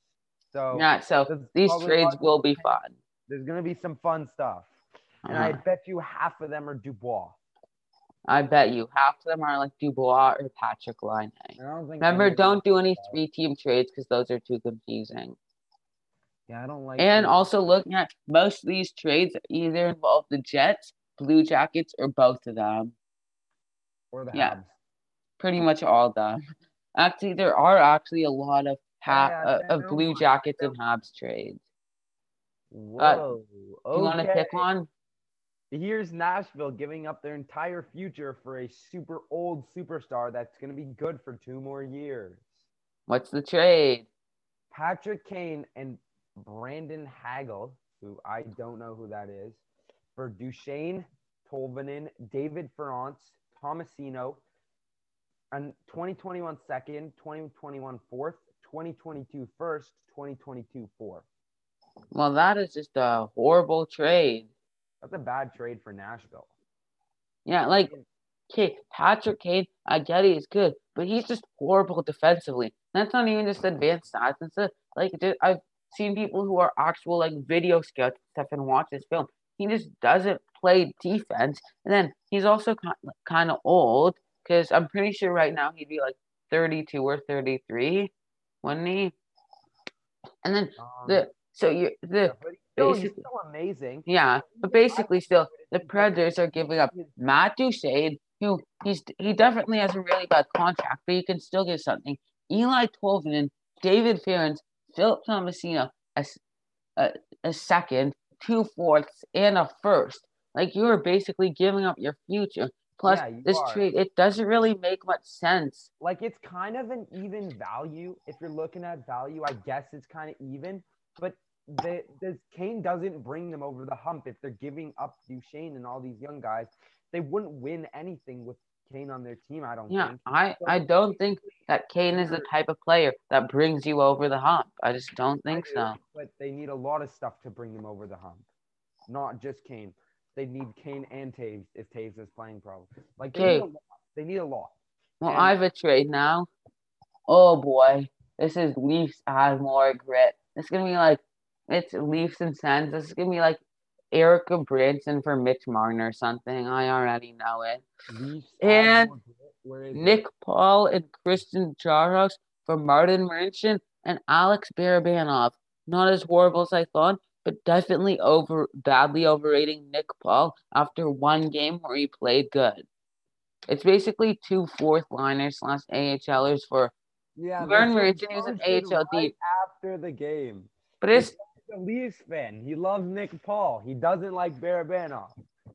So Yeah, so these trades will be fun. There's gonna be some fun stuff, and I Uh-huh. bet you half of them are Dubois. I bet you half of them are like Dubois or Patrik Laine. And I don't think Remember, them- don't do any three team trades because those are too confusing. Yeah, I don't like. And any- also looking at most of these trades either involve the Jets, Blue Jackets, or both of them. Or the yeah. Habs. Pretty much all of them. Actually, there are actually a lot of ha- Yeah, uh, of Blue. Jackets and Habs trades. Whoa. You want to pick one? Here's Nashville giving up their entire future for a super old superstar that's going to be good for two more years. What's the trade? Patrick Kane and Brandon Hagel, who I don't know who that is, for Duchene, Tolvanen, David Farrance, Tomasino, and 2021 second, 2021 fourth, 2022 first, 2022 fourth. Well, that is just a horrible trade. That's a bad trade for Nashville. Yeah, like okay, Patrick Kane, I get he is good, but he's just horrible defensively. That's not even just advanced stats. It's a, like I've seen people who are actual like video scouts and stuff and watch this film. He just doesn't play defense, and then he's also kind kind of old because I'm pretty sure right now he'd be like 32 or 33, wouldn't he? And then Um, the so you the yeah, but he's still, he's basically- still amazing. yeah, but basically still the Predators are giving up Matt Duchene, who he's he definitely has a really bad contract, but he can still get something. Eeli Tolvanen, David Farrance, Philip Tomasino, a second, two fourths, and a first. Like you are basically giving up your future. Plus, Yeah, you this are. trade it doesn't really make much sense. like it's kind of an even value if you're looking at value i guess it's kind of even but the, the kane doesn't bring them over the hump if they're giving up Duchene and all these young guys they wouldn't win anything with kane on their team i don't Yeah, think I I don't think that Kane is the type of player that brings you over the hump. I just don't think do, so. but they need a lot of stuff to bring them over the hump not just kane they need kane and Toews if Toews is playing problem like they need, a lot. they need a lot Well, And- I have a trade now. Oh boy, this is Leafs add more grit. It's gonna be like it's Leafs and Sens. This is gonna be like Erica Branson for Mitch Martin or something. I already know it. Leafs And add more grit. Where is it? Nick Paul and Christian Jaros for Martin Marincin and Alex Barabanov. Not as horrible as I thought, but definitely over badly overrating Nick Paul after one game where he played good. It's basically two fourth liners slash AHLers for Yeah, Vern what Richard, an AHL right deep. after the game. but it's a Leafs fan. He loves Nick Paul. He doesn't like Barabanov.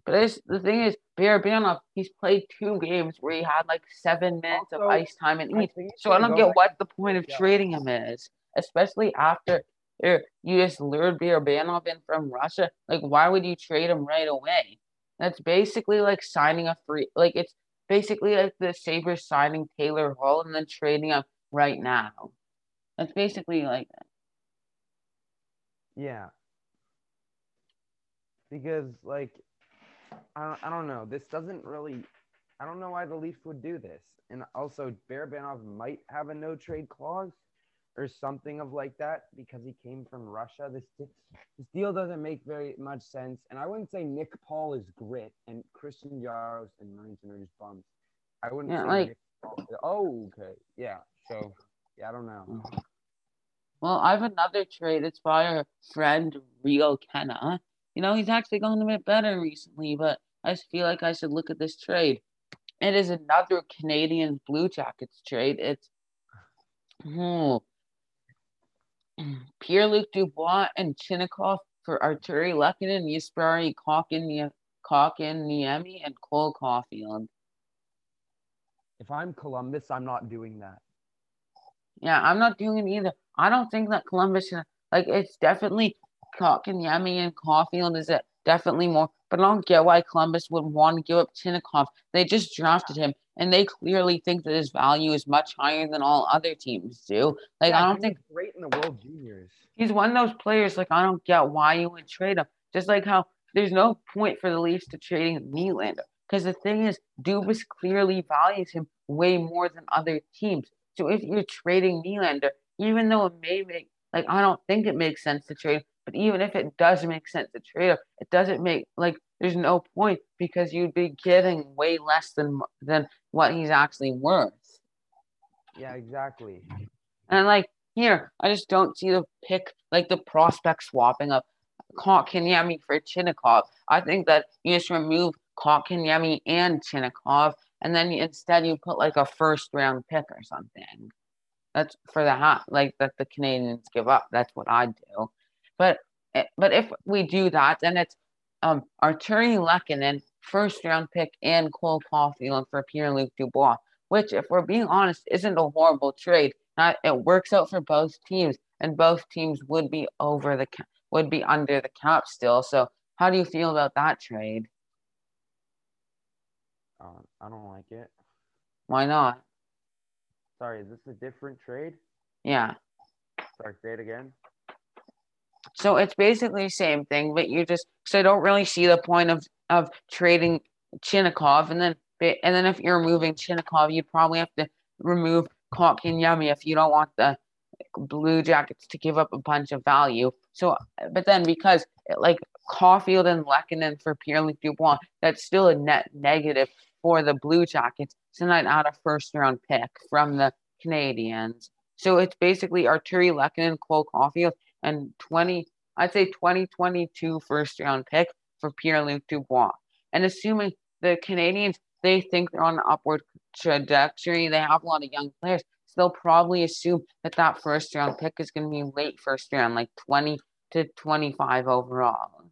but it's the thing is Barabanov, he's played two games where he had like seven minutes of ice time in I each. So I don't get back- what the point of Yeah. trading him is, especially after er, you just lured Barabanov in from Russia. Like, why would you trade him right away? That's basically like signing a free, like it's basically like the Sabres signing Taylor Hall and then trading him right now. That's basically like Yeah. Because like I don't, I don't know. This doesn't really I don't know why the Leafs would do this. And also Barabanov might have a no trade clause or something of like that because he came from Russia. This this deal doesn't make very much sense. And I wouldn't say Nick Paul is grit and Christian Jaros and Merrington are just bums. I wouldn't Yeah, say like- Nick Paul. Oh, okay. Yeah. So yeah, I don't know. Mm-hmm. Well, I have another trade. It's by our friend Rio Kenna. You know, he's actually going a bit better recently, but I just feel like I should look at this trade. It is another Canadian Blue Jackets trade. It's hmm, Pierre-Luc Dubois and Chinakhov for Artturi Lehkonen, Jesperi Kokin, Kokin, Niemi, and Cole Caulfield. If I'm Columbus, I'm not doing that. Yeah, I'm not doing it either. I don't think that Columbus like it's definitely Kotkaniemi and Caulfield is it definitely more, but I don't get why Columbus would want to give up Chinakhov. They just drafted him, and they clearly think that his value is much higher than all other teams do. Like Yeah, I don't think great in the World Juniors. he's one of those players. Like I don't get why you would trade him. Just like how there's no point for the Leafs to trading Nylander because the thing is, Dubas clearly values him way more than other teams. So if you're trading Nylander, even though it may make like I don't think it makes sense to trade, but even if it does make sense to trade him, it doesn't make like there's no point because you'd be getting way less than than what he's actually worth. Yeah, exactly. And like here, I just don't see the pick like the prospect swapping up Kotkaniemi for Chinakhov. I think that you just remove Kotkaniemi and Chinakhov, and then you, instead you put like a first round pick or something. That's for the hot like that the Canadiens give up. That's what I do. But eh, but if we do that, then it's um Artturi Lehkonen first round pick and Cole Caulfield for Pierre Luc Dubois, which, if we're being honest, isn't a horrible trade. Not, it works out for both teams, and both teams would be over the would be under the cap still. So, how do you feel about that trade? Uh, I don't like it. Why not? Sorry, is this a different trade? Yeah. Sorry, say it again. So it's basically the same thing, but you just so I don't really see the point of of trading Chinakhov, and then and then if you're removing Chinakhov, you'd probably have to remove Kotkaniemi if you don't want the Blue Jackets to give up a bunch of value. So, but then because like Caulfield and Lehkonen for Pierre-Luc Dubois, that's still a net negative for the Blue Jackets. Not add a first round pick from the Canadiens. So it's basically Artturi Lehkonen, Cole Caulfield, and 20, I'd say 2022 first round pick for Pierre-Luc Dubois. And assuming the Canadiens, they think they're on an upward trajectory, they have a lot of young players, so they'll probably assume that that first round pick is going to be late first round, like 20 to 25 overall.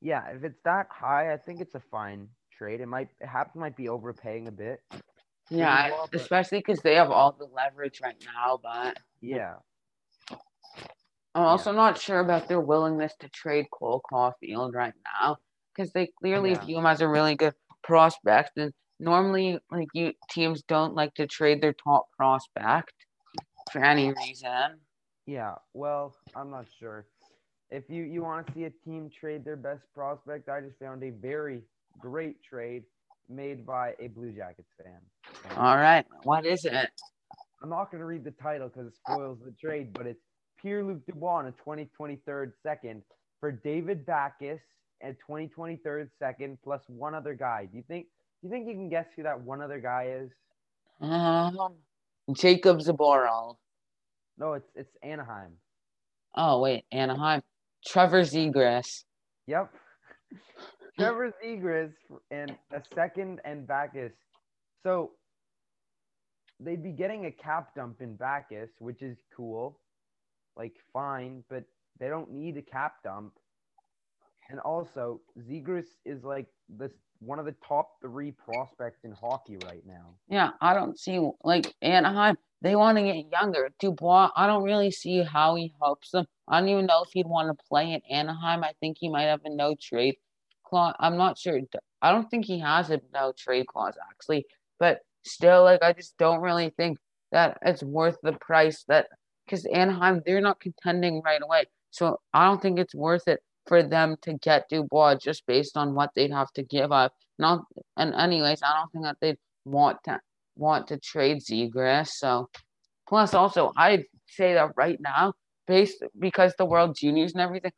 Yeah, if it's that high, I think it's a fine trade. It might Habs might be overpaying a bit. Yeah, but- especially because they have all the leverage right now, but Yeah. I'm also not sure about their willingness to trade Cole Caulfield right now because they clearly Yeah. view him as a really good prospect. And normally, like you teams don't like to trade their top prospect for any reason. Yeah, well, I'm not sure. If you, you want to see a team trade their best prospect, I just found a very great trade made by a Blue Jackets fan. All right, what is it? I'm not going to read the title because it spoils the trade, but it's Pierre Luc Dubois on a 2023 second for David Backes and 2023 second plus one other guy. Do you think? Do you think you can guess who that one other guy is? Um, Jacob Zaboral. No, it's it's Anaheim. Oh wait, Anaheim. Trevor Zegras. Yep. Trevor Zegras and a second and Backes. So they'd be getting a cap dump in Backes, which is cool. Like fine, but they don't need a cap dump. And also, Zegras is like this one of the top three prospects in hockey right now. Yeah, I don't see like Anaheim. They want to get younger. Dubois, I don't really see how he helps them. I don't even know if he'd want to play in Anaheim. I think he might have a no trade clause. I'm not sure. I don't think he has a no trade clause actually, but still, like I just don't really think that it's worth the price that because Anaheim they're not contending right away. So I don't think it's worth it for them to get Dubois just based on what they'd have to give up. Not and anyways, I don't think that they'd want to want to trade Zegras. So plus also I'd say that right now, based because the World Juniors and everything,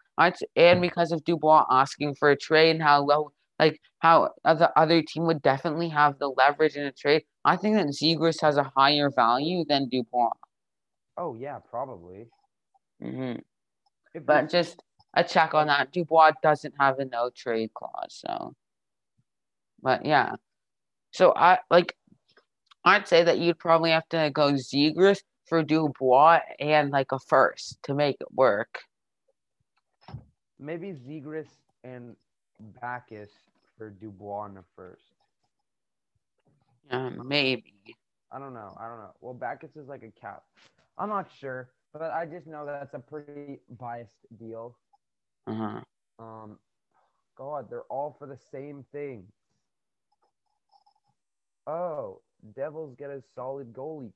and because of Dubois asking for a trade and how low like how the other team would definitely have the leverage in a trade. I think that Zegras has a higher value than Dubois. Oh yeah, probably. hmm If But just a check on that. Dubois doesn't have a no trade clause, so. But yeah, so I like. I'd say that you'd probably have to go Zegras for Dubois and like a first to make it work. maybe Zegras and Backes for Dubois in the first. Yeah, maybe. I don't know. I don't know. Well, Backes is like a cap. I'm not sure, but I just know that that's a pretty biased deal. Uh-huh. Um, God, they're all for the same thing. Oh, Devils get a solid goalie.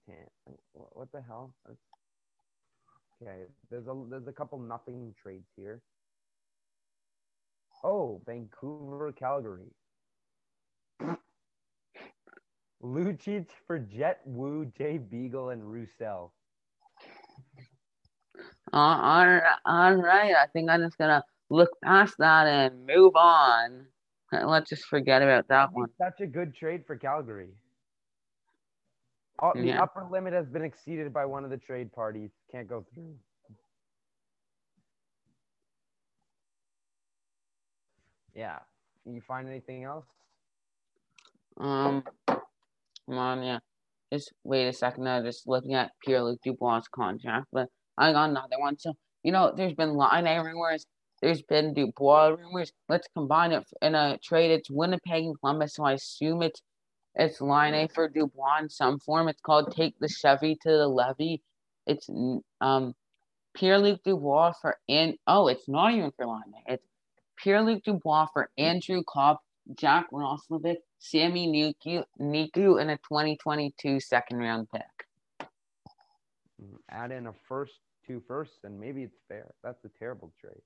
Wh- What the hell? That's... Okay, there's a there's a couple nothing trades here. Oh, Vancouver, Calgary. Lucic for Jet Wu, Jay Beagle, and Roussel. Uh, all, all right. I think I'm just gonna look past that and move on. Let's just forget about that That'd one. Such a good trade for Calgary. The Yeah. upper limit has been exceeded by one of the trade parties. Can't go through. Yeah. You find anything else? Um, Come on, yeah. Just wait a second. I'm just looking at Pierre Luc Dubois' contract, but I got another one. So, you know, there's been Laine rumors, there's been Dubois rumors. Let's combine it in a trade. It's Winnipeg and Columbus, so I assume it's it's Laine for Dubois in some form. It's called Take the Chevy to the Levy. It's um Pierre Luc Dubois for and oh, it's not even for line A. It's Pierre Luc Dubois for Andrew Copp, Jack Roslovic, Sami Niku, Niku, and a 2022 second round pick. Add in a first, two firsts, and maybe it's fair. That's a terrible trade.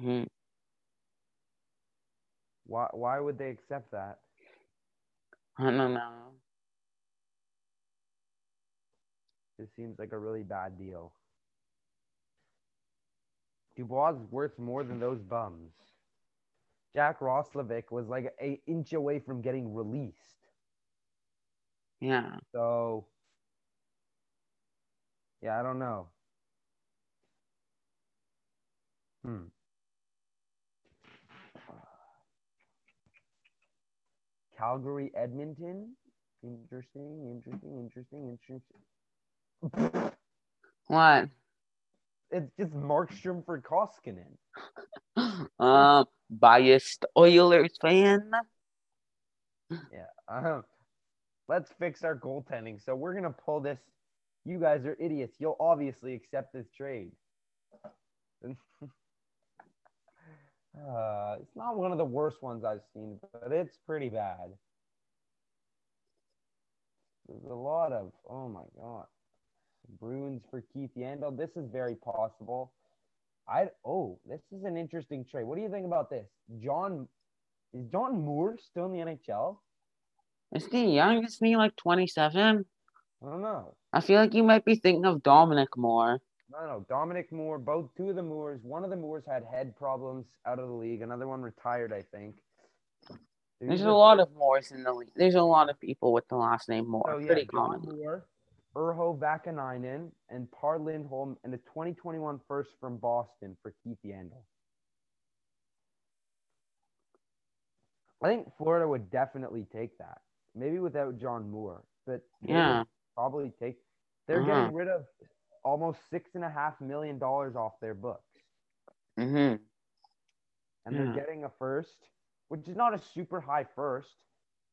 hmm Why? Why would they accept that? I don't know. This seems like a really bad deal. Dubois is worth more than those bums. Jack Roslovic was like an inch away from getting released. Yeah. So, yeah, I don't know. Hmm. Calgary, Edmonton. Interesting, interesting, interesting, interesting. What? It's just Markstrom for Koskinen. um, biased Oilers fan. Yeah. Uh, let's fix our goaltending. So we're gonna pull this. You guys are idiots. You'll obviously accept this trade. uh, it's not one of the worst ones I've seen, but it's pretty bad. There's a lot of oh my god. Bruins for Keith Yandle. This is very possible. I oh, this is an interesting trade. What do you think about this? John is John Moore still in the NHL? Is he young? Isn't he like 27? I don't know. I feel like you might be thinking of Dominic Moore. No, no. Dominic Moore, both two of the Moores. One of the Moores had head problems out of the league. Another one retired, I think. There's These a lot of Moores in the league. There's a lot of people with the last name Moore. So yeah, Pretty John common. Moore, Urho Vaakanainen, and Par Lindholm, and a 2021 first from Boston for Keith Yandle. I think Florida would definitely take that. Maybe without John Moore, but Yeah. probably take. They're Uh-huh. getting rid of almost six and a half million dollars off their books, Mm-hmm. and Yeah. they're getting a first, which is not a super high first,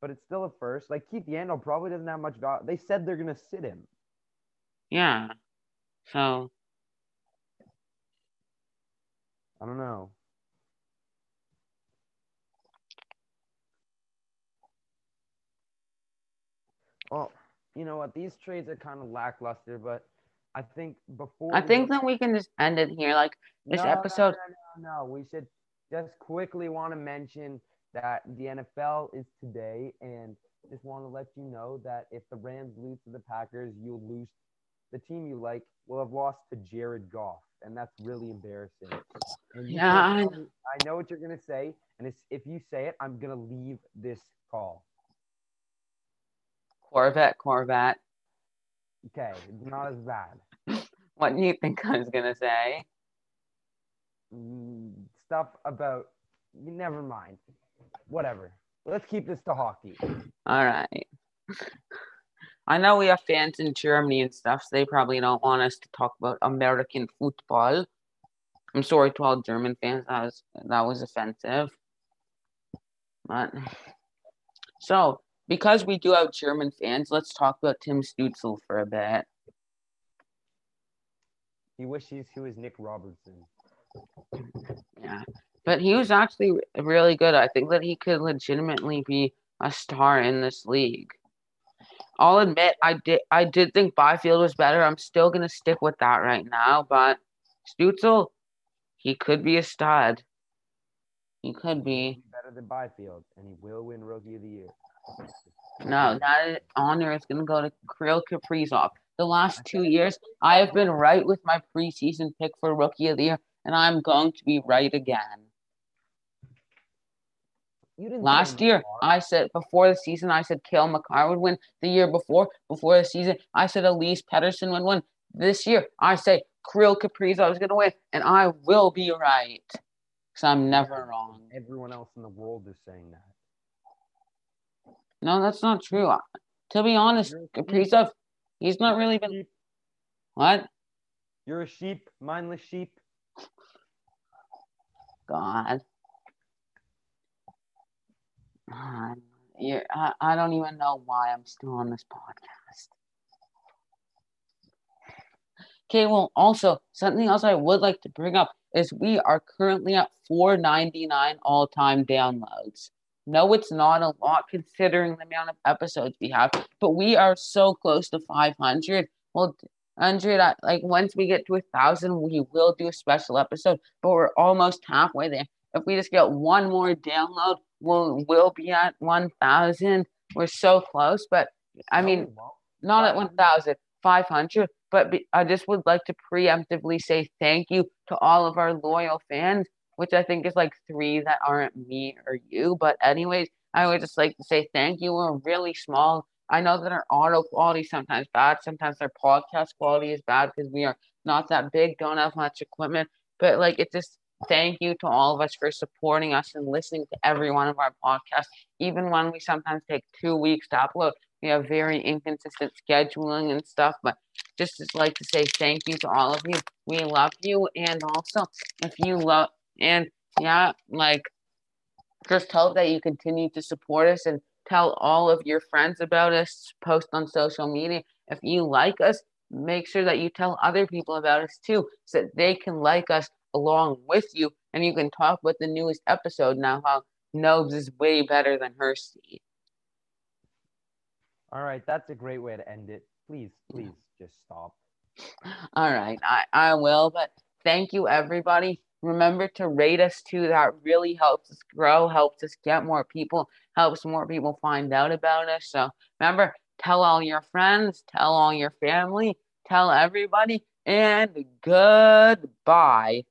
but it's still a first. Like Keith Yandle probably doesn't have much value. They said they're gonna sit him. Yeah. So I don't know. Well, you know what? These trades are kind of lackluster, but I think before I think that we can just end it here. Like this No, no, episode. No, no, no, we should just quickly want to mention that the NFL is today, and just want to let you know that if the Rams lose to the Packers, you'll lose. The team you like will have lost to Jared Goff, and that's really embarrassing. Yeah, I I know what you're gonna say, and it's, if you say it, I'm gonna leave this call. Corvette, Corvette. Okay, it's not as bad. What do you think I was gonna say? Mm, Stuff about never mind. Whatever. Let's keep this to hockey. All right. I know we have fans in Germany and stuff, so they probably don't want us to talk about American football. I'm sorry to all German fans. That was that was offensive. But so because we do have German fans, let's talk about Tim Stützle for a bit. He wishes he was Nick Robertson. Yeah. But he was actually really good. I think that he could legitimately be a star in this league. I'll admit I did I did think Byfield was better. I'm still gonna stick with that right now, but Stützle, he could be a stud. He could be. He's better than Byfield, and he will win Rookie of the Year. No, that honor is gonna go to Kirill Kaprizov. The last two years, I have been right with my preseason pick for Rookie of the Year, and I'm going to be right again. Last year. I said before the season, I said Cale Makar would win. The year before, before the season, I said Elias Pettersson would win. This year, I say Kirill Kaprizov is going to win, and I will be right. Because I'm never wrong. everyone else in the world is saying that. No, that's not true. To be honest, You're Kaprizov, he's not really been Sheep. what? You're a sheep, mindless sheep. God. God. you I, I don't even know why I'm still on this podcast. Okay, well, also, something else I would like to bring up is we are currently at 499 all time downloads. No, it's not a lot considering the amount of episodes we have, but we are so close to 500. Well, 100, like once we get to a thousand, we will do a special episode, but we're almost halfway there. If we just get one more download, we'll, we'll be at 1,000. We're so close, but I mean, won't. at at 500. but be, I just would like to preemptively say thank you to all of our loyal fans, which I think is like three that aren't me or you. But, anyways, I would just like to say thank you. We're really small. I know that our audio quality sometimes bad, sometimes our podcast quality is bad because we are not that big, don't have much equipment. But, like, it's just thank you to all of us for supporting us and listening to every one of our podcasts, even when we sometimes take two weeks to upload we have very inconsistent scheduling and stuff but just as like to say thank you to all of you we love you and also if you love and yeah like just hope that you continue to support us and tell all of your friends about us post on social media if you like us make sure that you tell other people about us too so that they can like us along with you and you can talk about the newest episode now how Nobes is way better than Hursty. All right, that's a great way to end it. Please, please just stop. All right, I, I will, but thank you everybody. Remember to rate us too. That really helps us grow, helps us get more people, helps more people find out about us. So remember, tell all your friends, tell all your family, tell everybody, and goodbye.